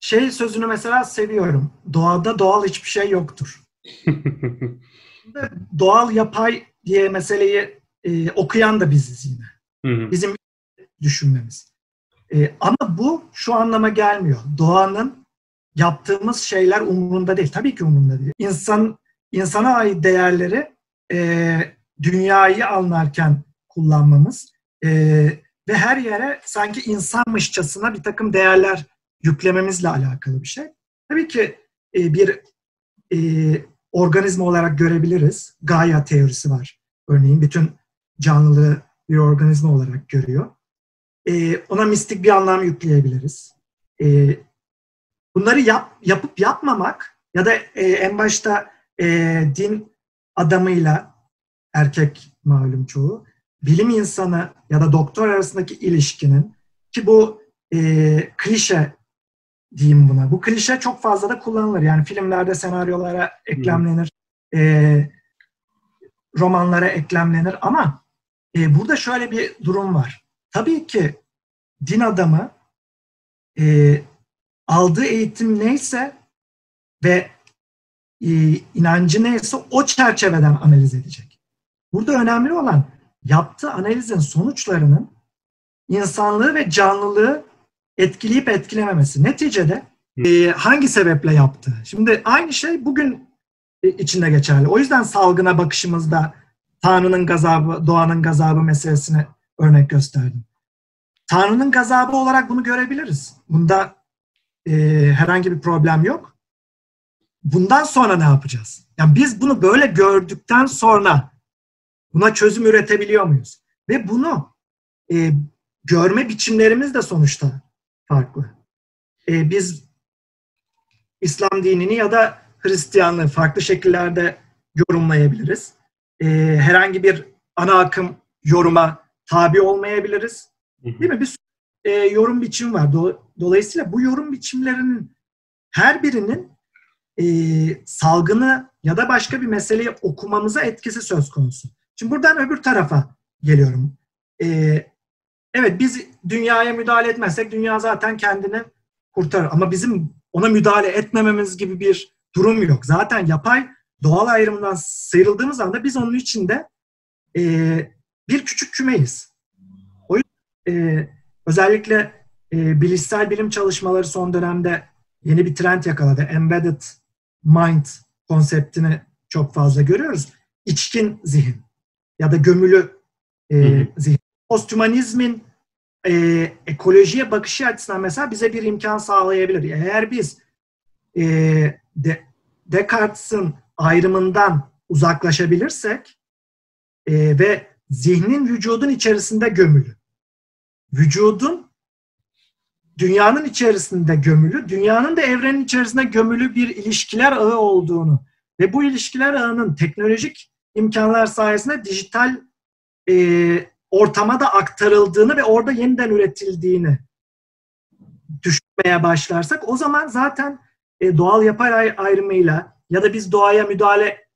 şey sözünü mesela seviyorum. Doğada doğal hiçbir şey yoktur. (laughs) doğal yapay diye meseleyi e, okuyan da biziz yine. Hı hı. Bizim düşünmemiz. E, ama bu şu anlama gelmiyor. Doğanın yaptığımız şeyler umurunda değil. Tabii ki umurunda değil. İnsan insana ait değerleri e, dünyayı anlarken kullanmamız e, ve her yere sanki insanmışçasına bir takım değerler yüklememizle alakalı bir şey. Tabii ki e, bir e, organizma olarak görebiliriz. Gaia teorisi var. Örneğin bütün canlılığı bir organizma olarak görüyor. E, ona mistik bir anlam yükleyebiliriz. E, bunları yap, yapıp yapmamak ya da e, en başta e, din adamıyla erkek malum çoğu bilim insanı ya da doktor arasındaki ilişkinin ki bu e, klişe diyeyim buna. Bu klişe çok fazla da kullanılır. Yani filmlerde senaryolara eklemlenir, e, romanlara eklemlenir ama e, burada şöyle bir durum var. Tabii ki din adamı e, aldığı eğitim neyse ve e, inancı neyse o çerçeveden analiz edecek. Burada önemli olan yaptığı analizin sonuçlarının insanlığı ve canlılığı etkileyip etkilememesi. Neticede e, hangi sebeple yaptı? Şimdi aynı şey bugün e, içinde geçerli. O yüzden salgına bakışımızda Tanrı'nın gazabı, doğanın gazabı meselesini örnek gösterdim. Tanrı'nın gazabı olarak bunu görebiliriz. Bunda e, herhangi bir problem yok. Bundan sonra ne yapacağız? Yani biz bunu böyle gördükten sonra buna çözüm üretebiliyor muyuz? Ve bunu e, görme biçimlerimiz de sonuçta farklı. E, biz İslam dinini ya da Hristiyanlığı farklı şekillerde yorumlayabiliriz. E, herhangi bir ana akım yoruma tabi olmayabiliriz. Değil mi? Bir e, yorum biçim var. Dolayısıyla bu yorum biçimlerinin her birinin e, salgını ya da başka bir meseleyi okumamıza etkisi söz konusu. Şimdi buradan öbür tarafa geliyorum. E, evet biz dünyaya müdahale etmezsek dünya zaten kendini kurtarır. Ama bizim ona müdahale etmememiz gibi bir durum yok. Zaten yapay doğal ayrımından sıyrıldığımız anda biz onun içinde e, bir küçük kümeyiz. O yüzden e, özellikle e, bilişsel bilim çalışmaları son dönemde yeni bir trend yakaladı. Embedded mind konseptini çok fazla görüyoruz. İçkin zihin ya da gömülü e, zihin. Posthumanizmin e, ekolojiye bakışı açısından mesela bize bir imkan sağlayabilir. Eğer biz e, de, Descartes'in ayrımından uzaklaşabilirsek e, ve zihnin vücudun içerisinde gömülü, vücudun dünyanın içerisinde gömülü, dünyanın da evrenin içerisinde gömülü bir ilişkiler ağı olduğunu ve bu ilişkiler ağının teknolojik imkanlar sayesinde dijital e, ortama da aktarıldığını ve orada yeniden üretildiğini düşünmeye başlarsak o zaman zaten e, doğal yapay ayrımıyla ya da biz doğaya müdahale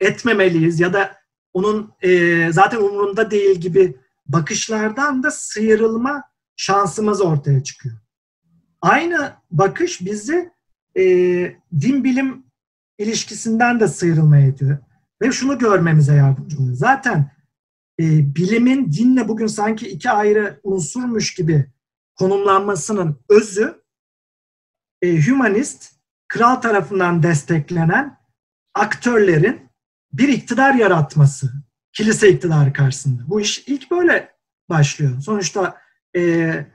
etmemeliyiz ya da onun e, zaten umurunda değil gibi bakışlardan da sıyrılma şansımız ortaya çıkıyor. Aynı bakış bizi e, din bilim ilişkisinden de sıyrılmaya ediyor. Ve şunu görmemize yardımcı oluyor. Zaten e, bilimin dinle bugün sanki iki ayrı unsurmuş gibi konumlanmasının özü e, humanist, kral tarafından desteklenen aktörlerin bir iktidar yaratması, kilise iktidarı karşısında. Bu iş ilk böyle başlıyor. Sonuçta e,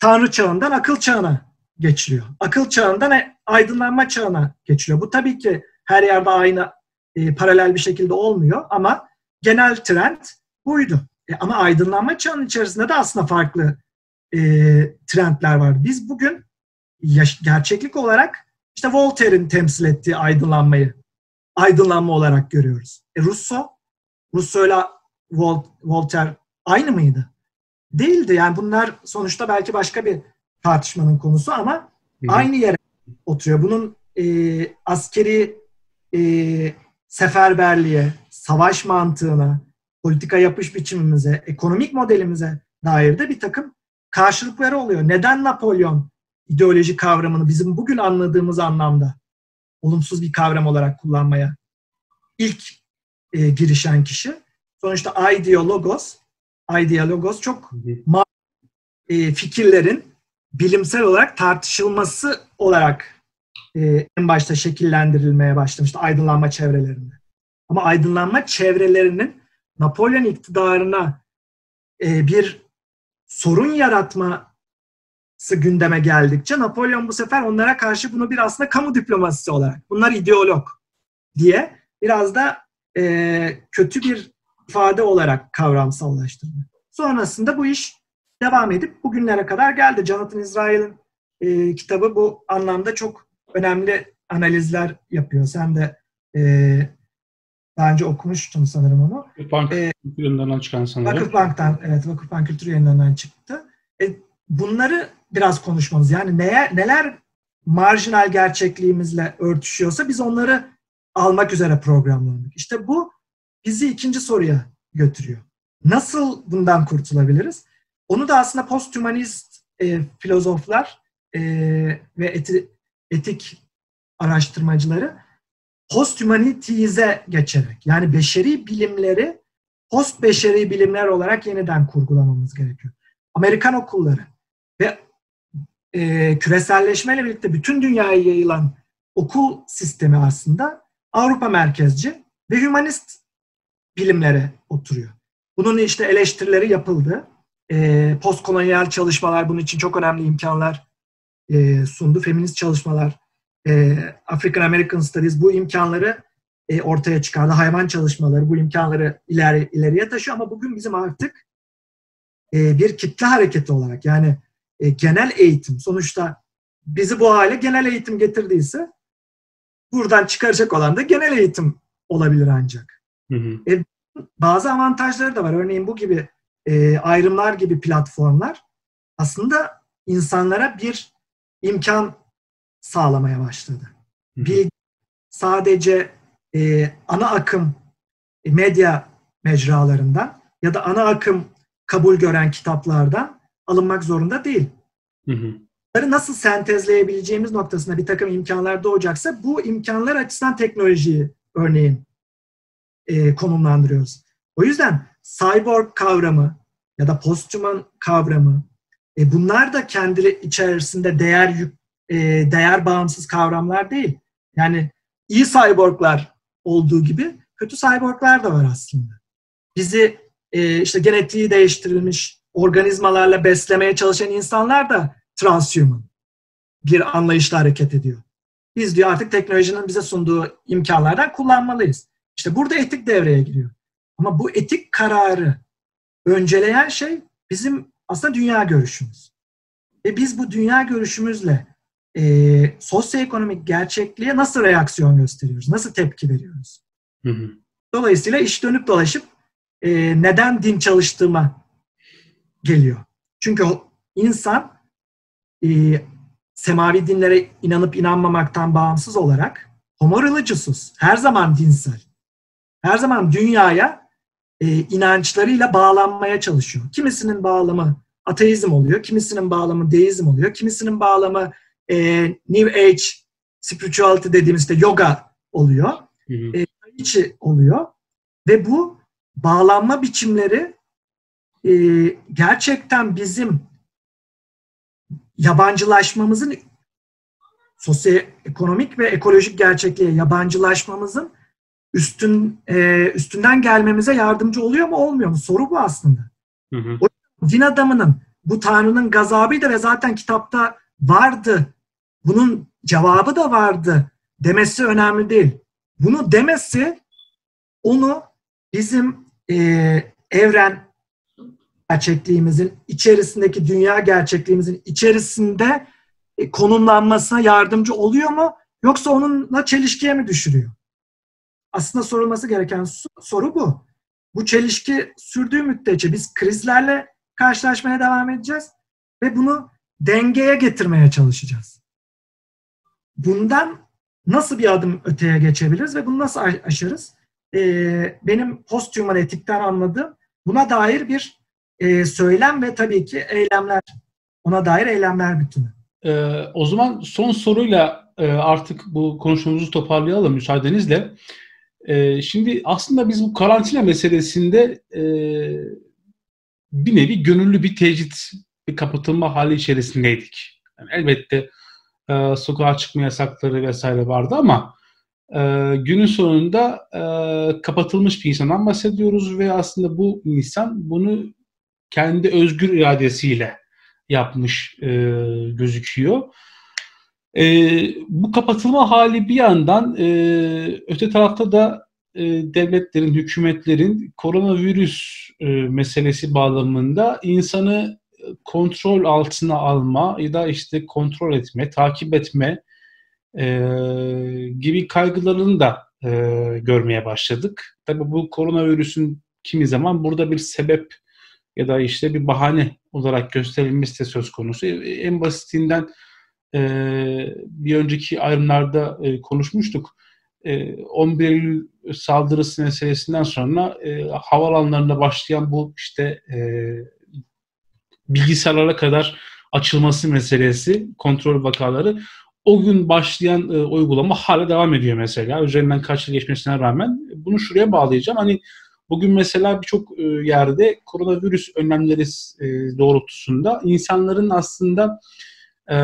Tanrı çağından akıl çağına geçiliyor. Akıl çağından e, aydınlanma çağına geçiliyor. Bu tabii ki her yerde aynı e, paralel bir şekilde olmuyor ama genel trend buydu. E, ama aydınlanma çağının içerisinde de aslında farklı e, trendler var. Biz bugün yaş- gerçeklik olarak işte Voltaire'in temsil ettiği aydınlanmayı aydınlanma olarak görüyoruz. E, Rousseau, Rousseau ile Vol- Voltaire aynı mıydı? Değildi. Yani bunlar sonuçta belki başka bir tartışmanın konusu ama Hı-hı. aynı yere oturuyor. Bunun e, askeri e, seferberliğe, savaş mantığına, politika yapış biçimimize, ekonomik modelimize dair de bir takım karşılıkları oluyor. Neden Napolyon ideoloji kavramını bizim bugün anladığımız anlamda olumsuz bir kavram olarak kullanmaya ilk e, girişen kişi? Sonuçta ideologos, ideologos çok e, fikirlerin bilimsel olarak tartışılması olarak e, en başta şekillendirilmeye başlamıştı aydınlanma çevrelerinde. Ama aydınlanma çevrelerinin Napolyon iktidarına e, bir sorun yaratması gündeme geldikçe Napolyon bu sefer onlara karşı bunu bir aslında kamu diplomasisi olarak, bunlar ideolog diye biraz da e, kötü bir ifade olarak kavramsallaştırdı. Sonrasında bu iş devam edip bugünlere kadar geldi. Jonathan Israel'in e, kitabı bu anlamda çok önemli analizler yapıyor. Sen de e, daha önce okumuştun sanırım onu. Bank ee, yayınlarından çıkan sanırım. Vakıfbank'tan, evet Vakıfbank Kültür yayınlarından çıktı. E, bunları biraz konuşmamız. Yani neye, neler marjinal gerçekliğimizle örtüşüyorsa biz onları almak üzere programlandık. İşte bu bizi ikinci soruya götürüyor. Nasıl bundan kurtulabiliriz? Onu da aslında posthumanist e, filozoflar e, ve eti, etik araştırmacıları posthumanity'ze geçerek yani beşeri bilimleri post beşeri bilimler olarak yeniden kurgulamamız gerekiyor. Amerikan okulları ve e, küreselleşmeyle birlikte bütün dünyaya yayılan okul sistemi aslında Avrupa merkezci ve humanist bilimlere oturuyor. Bunun işte eleştirileri yapıldı. E, postkolonyal çalışmalar bunun için çok önemli imkanlar e, sundu. Feminist çalışmalar e, African American Studies bu imkanları e, ortaya çıkardı. Hayvan çalışmaları bu imkanları ileri, ileriye taşıyor ama bugün bizim artık e, bir kitle hareketi olarak yani e, genel eğitim sonuçta bizi bu hale genel eğitim getirdiyse buradan çıkaracak olan da genel eğitim olabilir ancak. Hı hı. E, bazı avantajları da var. Örneğin bu gibi e, ayrımlar gibi platformlar aslında insanlara bir imkan sağlamaya başladı. Bir sadece e, ana akım e, medya mecralarından ya da ana akım kabul gören kitaplardan alınmak zorunda değil. Hı hı. Bunları nasıl sentezleyebileceğimiz noktasında bir takım imkanlar doğacaksa bu imkanlar açısından teknolojiyi örneğin e, konumlandırıyoruz. O yüzden cyborg kavramı ya da posthuman kavramı e, bunlar da kendi içerisinde değer e, değer bağımsız kavramlar değil. Yani iyi cyborglar olduğu gibi kötü cyborglar da var aslında. Bizi e, işte genetiği değiştirilmiş organizmalarla beslemeye çalışan insanlar da transhuman bir anlayışla hareket ediyor. Biz diyor artık teknolojinin bize sunduğu imkanlardan kullanmalıyız. İşte burada etik devreye giriyor. Ama bu etik kararı önceleyen şey bizim aslında dünya görüşümüz. Ve biz bu dünya görüşümüzle e, sosyoekonomik gerçekliğe nasıl reaksiyon gösteriyoruz? Nasıl tepki veriyoruz? Hı hı. Dolayısıyla iş dönüp dolaşıp e, neden din çalıştığıma geliyor. Çünkü insan e, semavi dinlere inanıp inanmamaktan bağımsız olarak homo religious'uz. Her zaman dinsel. Her zaman dünyaya e, inançlarıyla bağlanmaya çalışıyor. Kimisinin bağlamı ateizm oluyor, kimisinin bağlamı deizm oluyor, kimisinin bağlamı e, New Age spirituality dediğimiz işte yoga oluyor. Hı hı. E, oluyor. Ve bu bağlanma biçimleri e, gerçekten bizim yabancılaşmamızın sosyoekonomik ve ekolojik gerçekliğe yabancılaşmamızın üstün e, üstünden gelmemize yardımcı oluyor mu olmuyor mu? Soru bu aslında. Hı hı. O din adamının bu Tanrı'nın gazabıydı ve zaten kitapta vardı bunun cevabı da vardı demesi önemli değil. Bunu demesi onu bizim e, evren gerçekliğimizin içerisindeki dünya gerçekliğimizin içerisinde e, konumlanmasına yardımcı oluyor mu? Yoksa onunla çelişkiye mi düşürüyor? Aslında sorulması gereken soru bu. Bu çelişki sürdüğü müddetçe biz krizlerle karşılaşmaya devam edeceğiz ve bunu dengeye getirmeye çalışacağız bundan nasıl bir adım öteye geçebiliriz ve bunu nasıl aşarız? Ee, benim post-human etikten anladığım buna dair bir e, söylem ve tabii ki eylemler, ona dair eylemler bütünü. Ee, o zaman son soruyla e, artık bu konuşmamızı toparlayalım müsaadenizle. E, şimdi aslında biz bu karantina meselesinde e, bir nevi gönüllü bir tecrit bir kapatılma hali içerisindeydik. Yani elbette e, sokağa çıkma yasakları vesaire vardı ama e, günün sonunda e, kapatılmış bir insandan bahsediyoruz ve aslında bu insan bunu kendi özgür iradesiyle yapmış e, gözüküyor. E, bu kapatılma hali bir yandan e, öte tarafta da e, devletlerin, hükümetlerin koronavirüs e, meselesi bağlamında insanı kontrol altına alma ya da işte kontrol etme, takip etme e, gibi kaygılarını da e, görmeye başladık. Tabi bu koronavirüsün kimi zaman burada bir sebep ya da işte bir bahane olarak gösterilmesi de söz konusu. En basitinden e, bir önceki ayrımlarda e, konuşmuştuk. E, 11 Eylül saldırısı meselesinden sonra e, havalanlarında başlayan bu işte e, bilgisayarlara kadar açılması meselesi, kontrol vakaları o gün başlayan e, uygulama hala devam ediyor mesela. Üzerinden kaç yıl geçmesine rağmen. Bunu şuraya bağlayacağım. Hani bugün mesela birçok e, yerde koronavirüs önlemleri e, doğrultusunda insanların aslında e,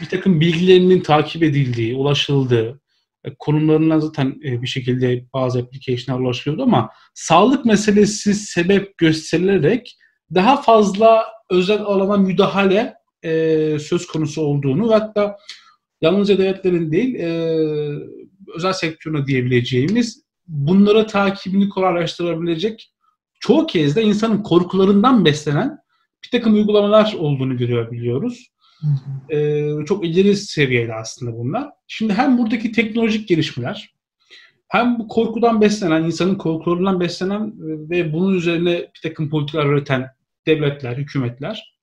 bir takım bilgilerinin takip edildiği, ulaşıldığı, e, konumlarından zaten e, bir şekilde bazı application'lar ulaşılıyordu ama sağlık meselesi sebep gösterilerek daha fazla özel alana müdahale e, söz konusu olduğunu ve hatta yalnızca devletlerin değil e, özel sektörüne diyebileceğimiz bunlara takibini kolaylaştırabilecek çoğu kez de insanın korkularından beslenen bir takım uygulamalar olduğunu görebiliyoruz. Ee, çok ileri seviyede aslında bunlar. Şimdi hem buradaki teknolojik gelişmeler hem bu korkudan beslenen, insanın korkularından beslenen ve bunun üzerine bir takım politikalar üreten devletler, hükümetler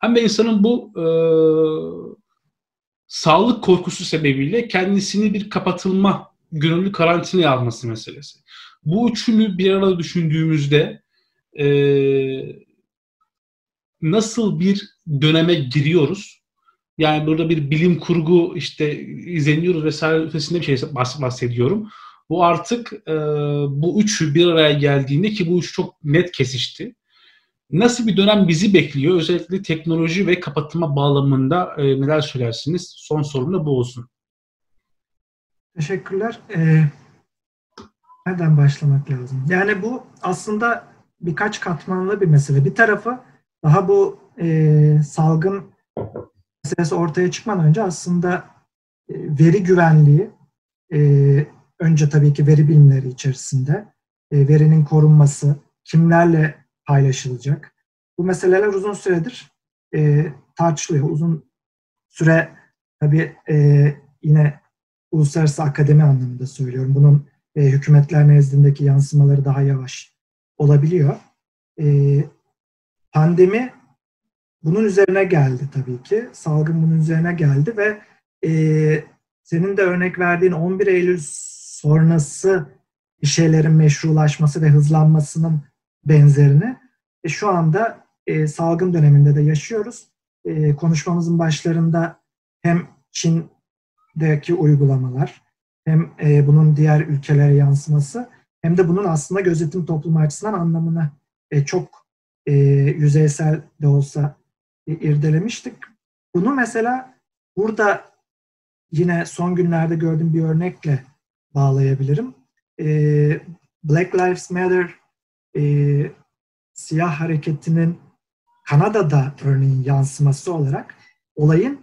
hem de insanın bu e, sağlık korkusu sebebiyle kendisini bir kapatılma, gönüllü karantinaya alması meselesi. Bu üçünü bir arada düşündüğümüzde e, nasıl bir döneme giriyoruz? Yani burada bir bilim kurgu işte izleniyoruz vesaire ötesinde bir şey bahsediyorum. Bu artık e, bu üçü bir araya geldiğinde ki bu üç çok net kesişti. Nasıl bir dönem bizi bekliyor? Özellikle teknoloji ve kapatma bağlamında e, neler söylersiniz? Son sorum da bu olsun. Teşekkürler. Ee, nereden başlamak lazım? Yani bu aslında birkaç katmanlı bir mesele. Bir tarafı daha bu e, salgın meselesi ortaya çıkmadan önce aslında e, veri güvenliği e, önce tabii ki veri bilimleri içerisinde e, verinin korunması, kimlerle paylaşılacak. Bu meseleler uzun süredir e, tartışılıyor. Uzun süre tabii e, yine uluslararası akademi anlamında söylüyorum. Bunun e, hükümetler nezdindeki yansımaları daha yavaş olabiliyor. E, pandemi bunun üzerine geldi tabii ki. Salgın bunun üzerine geldi ve e, senin de örnek verdiğin 11 Eylül sonrası bir şeylerin meşrulaşması ve hızlanmasının benzerini e, şu anda e, salgın döneminde de yaşıyoruz. E, konuşmamızın başlarında hem Çin'deki uygulamalar hem e, bunun diğer ülkelere yansıması hem de bunun aslında gözetim toplumu açısından anlamını e, çok e, yüzeysel de olsa e, irdelemiştik. Bunu mesela burada yine son günlerde gördüğüm bir örnekle bağlayabilirim. E, Black Lives Matter e, siyah hareketinin Kanada'da örneğin yansıması olarak olayın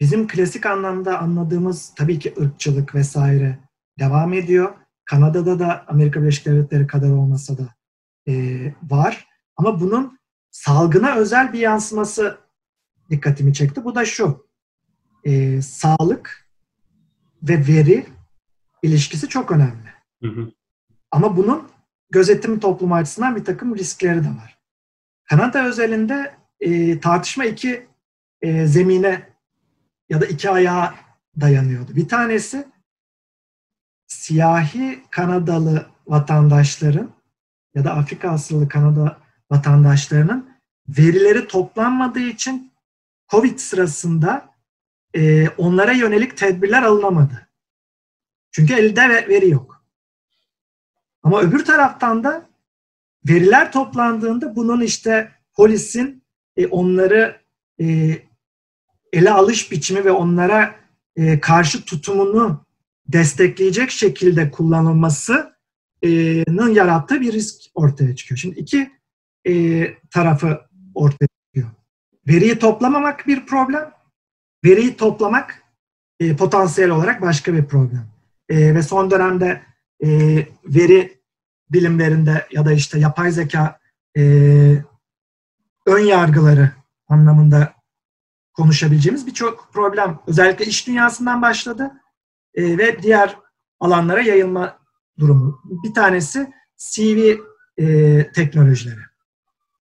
bizim klasik anlamda anladığımız tabii ki ırkçılık vesaire devam ediyor. Kanada'da da Amerika Birleşik Devletleri kadar olmasa da e, var. Ama bunun salgına özel bir yansıması dikkatimi çekti. Bu da şu. E, sağlık ve veri ilişkisi çok önemli. Hı hı. Ama bunun gözetim toplumu açısından bir takım riskleri de var. Kanada özelinde e, tartışma iki e, zemine ya da iki ayağa dayanıyordu. Bir tanesi siyahi Kanadalı vatandaşların ya da Afrika asıllı Kanada vatandaşlarının verileri toplanmadığı için Covid sırasında e, onlara yönelik tedbirler alınamadı. Çünkü elde veri yok. Ama öbür taraftan da veriler toplandığında bunun işte polisin e, onları e, ele alış biçimi ve onlara e, karşı tutumunu destekleyecek şekilde kullanılmasının yarattığı bir risk ortaya çıkıyor. Şimdi iki e, tarafı ortaya çıkıyor. Veriyi toplamamak bir problem, veriyi toplamak e, potansiyel olarak başka bir problem. E, ve son dönemde e, veri bilimlerinde ya da işte yapay zeka e, ön yargıları anlamında konuşabileceğimiz birçok problem özellikle iş dünyasından başladı e, ve diğer alanlara yayılma durumu. Bir tanesi CV e, teknolojileri.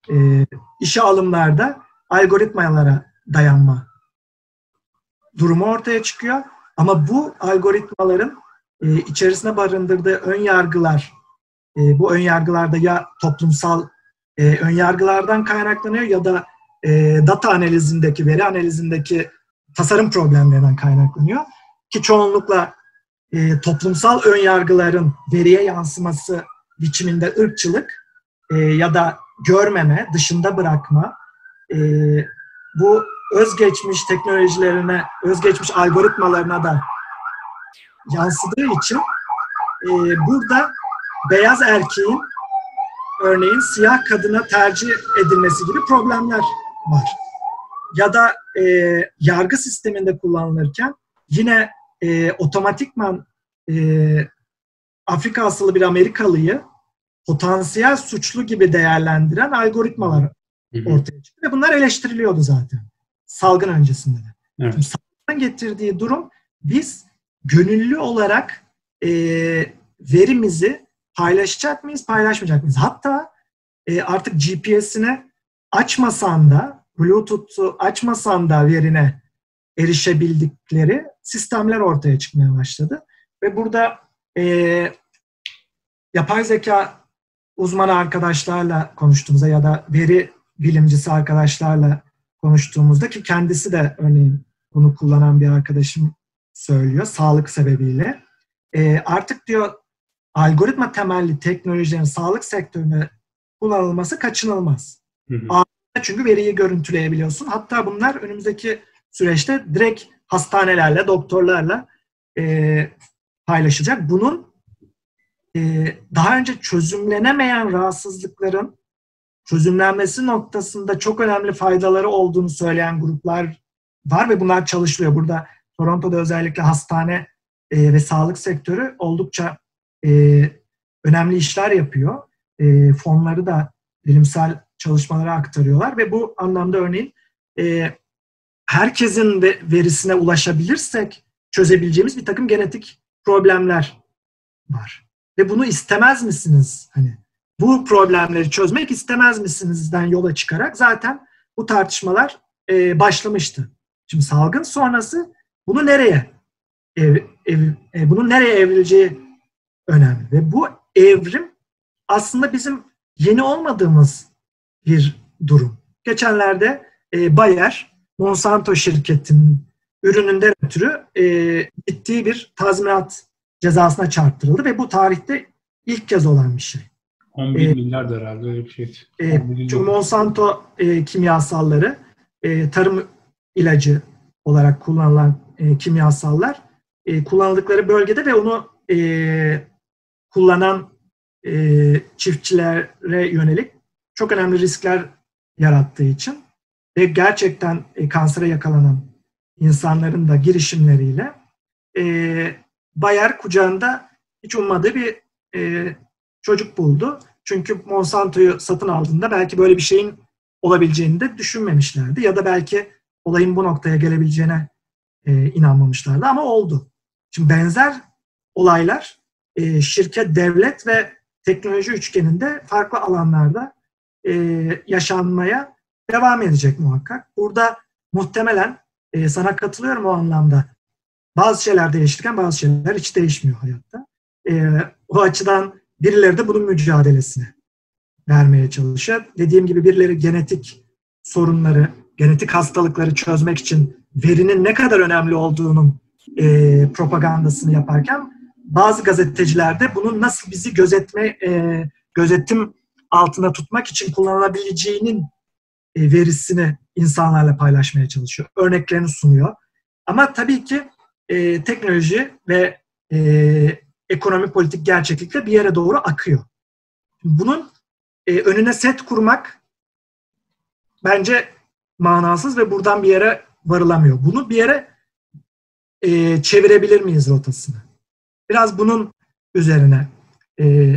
E, işe alımlarda algoritmalara dayanma durumu ortaya çıkıyor. Ama bu algoritmaların e, içerisine barındırdığı ön yargılar, e, bu ön yargılarda ya toplumsal e, ön yargılardan kaynaklanıyor ya da e, data analizindeki, veri analizindeki tasarım problemlerinden kaynaklanıyor. Ki çoğunlukla e, toplumsal ön yargıların veriye yansıması biçiminde ırkçılık e, ya da görmeme, dışında bırakma, e, bu özgeçmiş teknolojilerine, özgeçmiş algoritmalarına da yansıdığı için e, burada beyaz erkeğin örneğin siyah kadına tercih edilmesi gibi problemler var. Ya da e, yargı sisteminde kullanılırken yine e, otomatikman e, Afrika asıllı bir Amerikalıyı potansiyel suçlu gibi değerlendiren algoritmalar ortaya çıktı. Ve bunlar eleştiriliyordu zaten. Salgın öncesinde de. Evet. Şimdi salgın getirdiği durum biz gönüllü olarak e, verimizi paylaşacak mıyız, paylaşmayacak mıyız? Hatta e, artık GPS'ini açmasan da, Bluetooth'u açmasan da verine erişebildikleri sistemler ortaya çıkmaya başladı. Ve burada e, yapay zeka uzmanı arkadaşlarla konuştuğumuzda ya da veri bilimcisi arkadaşlarla konuştuğumuzda ki kendisi de örneğin bunu kullanan bir arkadaşım söylüyor sağlık sebebiyle. E, artık diyor algoritma temelli teknolojilerin sağlık sektörüne kullanılması kaçınılmaz. Hı hı. Çünkü veriyi görüntüleyebiliyorsun. Hatta bunlar önümüzdeki süreçte direkt hastanelerle, doktorlarla e, paylaşacak. Bunun daha önce çözümlenemeyen rahatsızlıkların çözümlenmesi noktasında çok önemli faydaları olduğunu söyleyen gruplar var ve bunlar çalışılıyor. Burada Toronto'da özellikle hastane e, ve sağlık sektörü oldukça e, önemli işler yapıyor. E, fonları da bilimsel çalışmalara aktarıyorlar ve bu anlamda örneğin herkesin verisine ulaşabilirsek çözebileceğimiz bir takım genetik problemler var. Ve bunu istemez misiniz? Hani bu problemleri çözmek istemez misinizden yola çıkarak zaten bu tartışmalar e, başlamıştı. Şimdi salgın sonrası bunu nereye ev, ev, e, bunun nereye evrileceği önemli ve bu evrim aslında bizim yeni olmadığımız bir durum. Geçenlerde e, Bayer Monsanto şirketinin ürününden ötürü e, gittiği bir tazminat cezasına çarptırıldı ve bu tarihte ilk kez olan bir şey. 11 e, milyar herhalde öyle bir şey. E, çünkü Monsanto e, kimyasalları e, tarım ilacı olarak kullanılan e, kimyasallar e, kullanıldıkları bölgede ve onu e, kullanan e, çiftçilere yönelik çok önemli riskler yarattığı için ve gerçekten e, kansere yakalanan insanların da girişimleriyle e, Bayer kucağında hiç ummadığı bir e, çocuk buldu. Çünkü Monsanto'yu satın aldığında belki böyle bir şeyin olabileceğini de düşünmemişlerdi. Ya da belki olayın bu noktaya gelebileceğine e, inanmamışlardı ama oldu. Şimdi benzer olaylar e, şirket, devlet ve teknoloji üçgeninde farklı alanlarda e, yaşanmaya devam edecek muhakkak. Burada muhtemelen e, sana katılıyorum o anlamda. Bazı şeyler değişirken bazı şeyler hiç değişmiyor hayatta. E, o açıdan birileri de bunun mücadelesini vermeye çalışıyor. Dediğim gibi birileri genetik sorunları, genetik hastalıkları çözmek için verinin ne kadar önemli olduğunun e, propagandasını yaparken bazı gazetecilerde bunun nasıl bizi gözetme e, gözetim altına tutmak için kullanılabileceğinin e, verisini insanlarla paylaşmaya çalışıyor. Örneklerini sunuyor. Ama tabii ki e, teknoloji ve e, ekonomi politik gerçeklikle bir yere doğru akıyor. Bunun e, önüne set kurmak bence manasız ve buradan bir yere varılamıyor. Bunu bir yere e, çevirebilir miyiz rotasını? Biraz bunun üzerine e,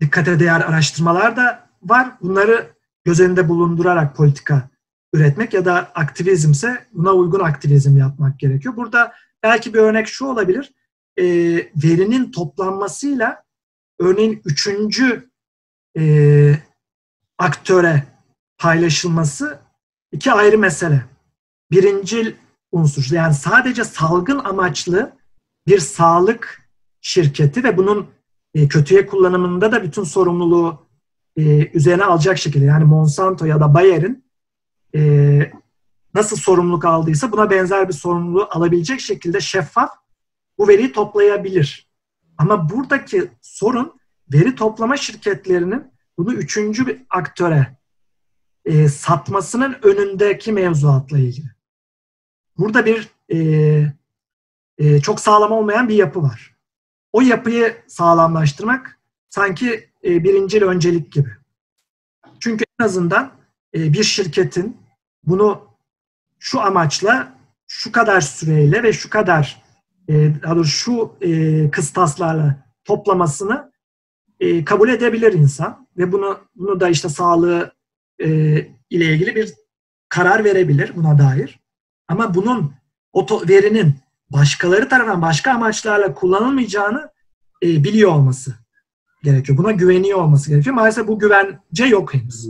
dikkate değer araştırmalar da var. Bunları göz önünde bulundurarak politika üretmek ya da aktivizmse buna uygun aktivizm yapmak gerekiyor. Burada belki bir örnek şu olabilir. E, verinin toplanmasıyla örneğin üçüncü e, aktöre paylaşılması iki ayrı mesele. Birincil unsur yani sadece salgın amaçlı bir sağlık şirketi ve bunun e, kötüye kullanımında da bütün sorumluluğu e, üzerine alacak şekilde yani Monsanto ya da Bayer'in e, nasıl sorumluluk aldıysa buna benzer bir sorumluluğu alabilecek şekilde şeffaf bu veriyi toplayabilir. Ama buradaki sorun veri toplama şirketlerinin bunu üçüncü bir aktöre e, satmasının önündeki mevzuatla ilgili. Burada bir e, e, çok sağlam olmayan bir yapı var. O yapıyı sağlamlaştırmak sanki e, birincil öncelik gibi. Çünkü en azından e, bir şirketin bunu şu amaçla, şu kadar süreyle ve şu kadar e, şu e, kıstaslarla toplamasını e, kabul edebilir insan ve bunu bunu da işte sağlığı ile ilgili bir karar verebilir buna dair. Ama bunun o verinin başkaları tarafından başka amaçlarla kullanılmayacağını e, biliyor olması gerekiyor. Buna güveniyor olması gerekiyor. Maalesef bu güvence yok henüz.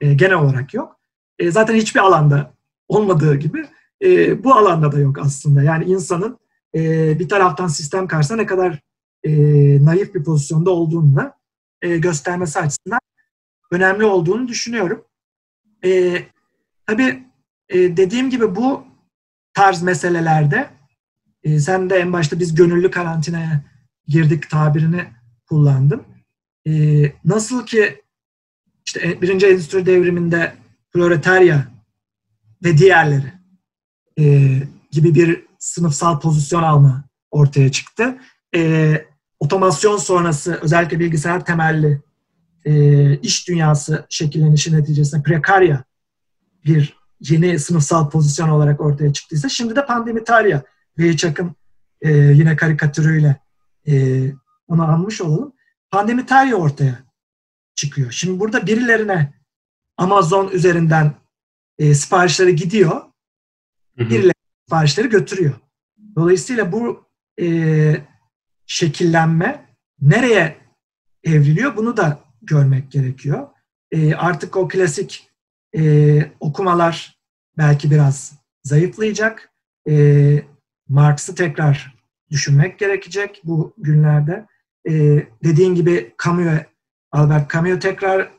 E, genel olarak yok. E, zaten hiçbir alanda olmadığı gibi e, bu alanda da yok aslında. Yani insanın e, bir taraftan sistem karşısında ne kadar e, naif bir pozisyonda olduğunu e, göstermesi açısından önemli olduğunu düşünüyorum. E, tabii e, dediğim gibi bu tarz meselelerde e, sen de en başta biz gönüllü karantinaya girdik tabirini kullandım. E, nasıl ki işte e, birinci endüstri devriminde proletarya ve diğerleri e, gibi bir sınıfsal pozisyon alma ortaya çıktı. E, otomasyon sonrası özellikle bilgisayar temelli e, iş dünyası şekillenişi neticesinde prekarya bir yeni sınıfsal pozisyon olarak ortaya çıktıysa şimdi de pandemitarya Lee Chuck'ın e, yine karikatürüyle e, onu anmış olalım. Pandemitarya ortaya çıkıyor. Şimdi burada birilerine Amazon üzerinden e, siparişleri gidiyor. Birilerine siparişleri götürüyor. Dolayısıyla bu e, şekillenme nereye evriliyor bunu da görmek gerekiyor. E, artık o klasik e, okumalar belki biraz zayıflayacak. E, Marx'ı tekrar düşünmek gerekecek bu günlerde. E, dediğin gibi Camus'e, Albert Camus'e tekrar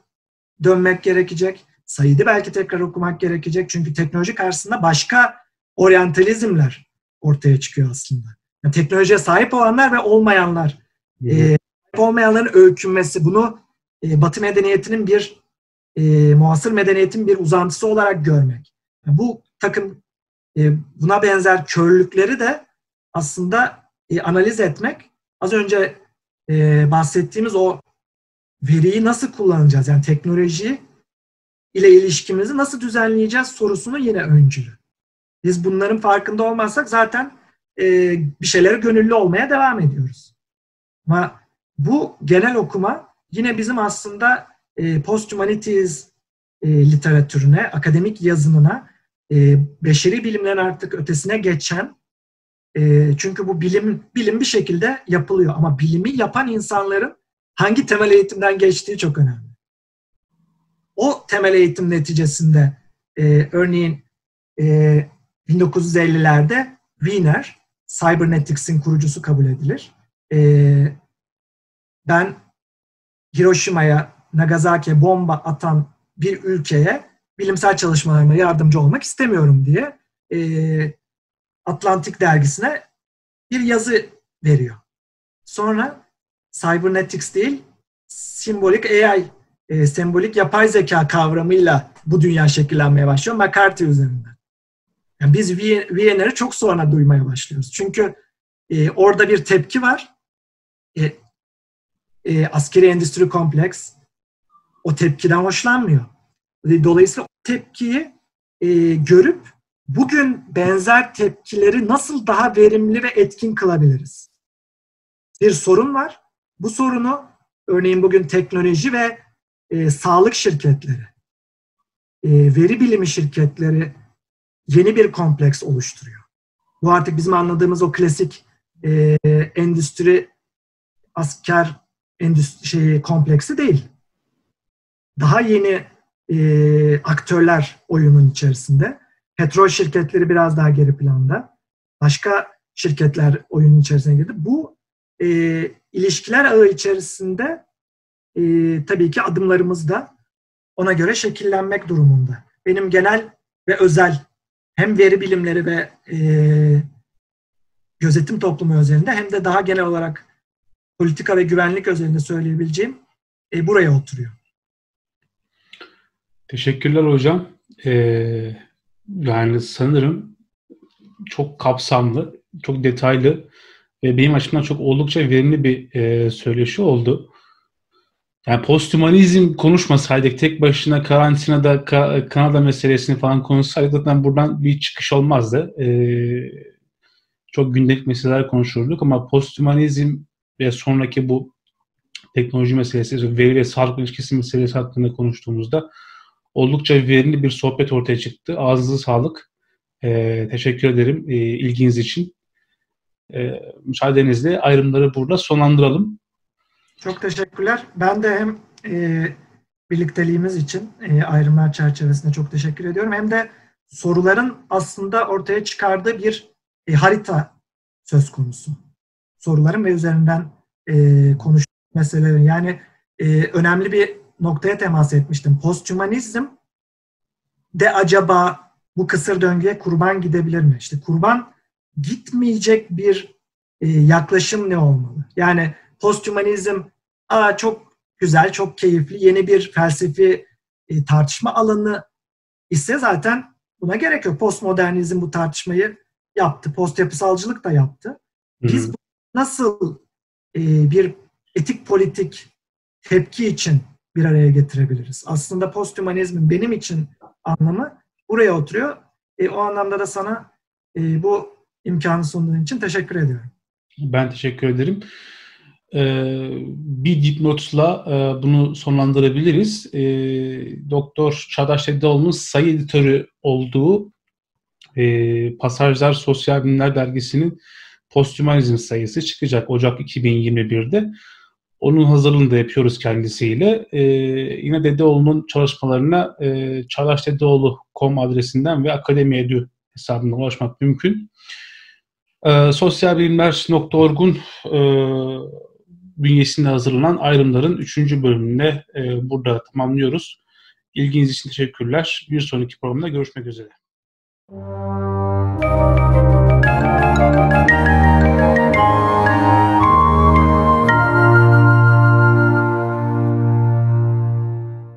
dönmek gerekecek. Said'i belki tekrar okumak gerekecek. Çünkü teknoloji karşısında başka oryantalizmler ortaya çıkıyor aslında. Yani teknolojiye sahip olanlar ve olmayanlar. E, sahip olmayanların öykünmesi. Bunu e, Batı medeniyetinin bir e, muasır medeniyetin bir uzantısı olarak görmek. Yani bu takım e, buna benzer körlükleri de aslında e, analiz etmek. Az önce e, bahsettiğimiz o veriyi nasıl kullanacağız? Yani teknoloji ile ilişkimizi nasıl düzenleyeceğiz sorusunu yine öncülü. Biz bunların farkında olmazsak zaten e, bir şeylere gönüllü olmaya devam ediyoruz. Ama bu genel okuma yine bizim aslında e, post-humanities e, literatürüne, akademik yazınına, e, beşeri bilimlerin artık ötesine geçen, e, çünkü bu bilim bilim bir şekilde yapılıyor ama bilimi yapan insanların hangi temel eğitimden geçtiği çok önemli. O temel eğitim neticesinde e, örneğin e, 1950'lerde Wiener, Cybernetics'in kurucusu kabul edilir. E, ben Hiroşima'ya, Nagasaki'ye bomba atan bir ülkeye bilimsel çalışmalarıma yardımcı olmak istemiyorum diye e, Atlantik dergisine bir yazı veriyor. Sonra Cybernetics değil, Simbolik AI e, sembolik yapay zeka kavramıyla bu dünya şekillenmeye başlıyor McCarthy üzerinden. Yani biz VNR'i çok sonra duymaya başlıyoruz. Çünkü e, orada bir tepki var. E, e, askeri endüstri kompleks o tepkiden hoşlanmıyor. Dolayısıyla o tepkiyi e, görüp bugün benzer tepkileri nasıl daha verimli ve etkin kılabiliriz? Bir sorun var. Bu sorunu örneğin bugün teknoloji ve e, sağlık şirketleri, e, veri bilimi şirketleri yeni bir kompleks oluşturuyor. Bu artık bizim anladığımız o klasik e, endüstri asker endüstri şeyi kompleksi değil. Daha yeni e, aktörler oyunun içerisinde. Petrol şirketleri biraz daha geri planda. Başka şirketler oyunun içerisine girdi. Bu e, ilişkiler ağı içerisinde e, tabii ki adımlarımız da ona göre şekillenmek durumunda. Benim genel ve özel hem veri bilimleri ve e, gözetim toplumu özelinde hem de daha genel olarak politika ve güvenlik özelinde söyleyebileceğim e, buraya oturuyor. Teşekkürler hocam. Ee, yani sanırım çok kapsamlı, çok detaylı ve benim açımdan çok oldukça verimli bir e, söyleşi oldu. Yani posthumanizm konuşmasaydık, tek başına karantinada ka- Kanada meselesini falan konuşsaydık zaten buradan bir çıkış olmazdı. Ee, çok gündelik meseleler konuşurduk ama posthumanizm ve sonraki bu teknoloji meselesi, veri ve sağlık ilişkisi meselesi hakkında konuştuğumuzda oldukça verimli bir sohbet ortaya çıktı. Ağzınıza sağlık. Ee, teşekkür ederim e, ilginiz için. E, müsaadenizle ayrımları burada sonlandıralım. Çok teşekkürler. Ben de hem e, birlikteliğimiz için e, ayrımlar çerçevesinde çok teşekkür ediyorum. Hem de soruların aslında ortaya çıkardığı bir e, harita söz konusu. Soruların ve üzerinden e, konuştuğu meselelerin. Yani e, önemli bir noktaya temas etmiştim. Posthumanizm de acaba bu kısır döngüye kurban gidebilir mi? İşte kurban gitmeyecek bir e, yaklaşım ne olmalı? Yani posthumanizm aa çok güzel, çok keyifli, yeni bir felsefi e, tartışma alanı ise zaten buna gerek yok. Postmodernizm bu tartışmayı yaptı. Post yapısalcılık da yaptı. Biz nasıl e, bir etik politik tepki için bir araya getirebiliriz? Aslında posthumanizmin benim için anlamı buraya oturuyor. E, o anlamda da sana e, bu imkanı sunduğun için teşekkür ediyorum. Ben teşekkür ederim. Ee, bir dipnotla e, bunu sonlandırabiliriz. E, Doktor Çağdaş Dedeoğlu'nun sayı editörü olduğu e, Pasajlar Sosyal Bilimler Dergisi'nin posthumanizm sayısı çıkacak Ocak 2021'de. Onun hazırlığını da yapıyoruz kendisiyle. E, yine Dedeoğlu'nun çalışmalarına e, çağdaşdedeoğlu.com adresinden ve Akademi Edu hesabından ulaşmak mümkün. E, sosyalbilimler.org'un e, bünyesinde hazırlanan ayrımların 3. bölümünde e, burada tamamlıyoruz. İlginiz için teşekkürler. Bir sonraki programda görüşmek üzere.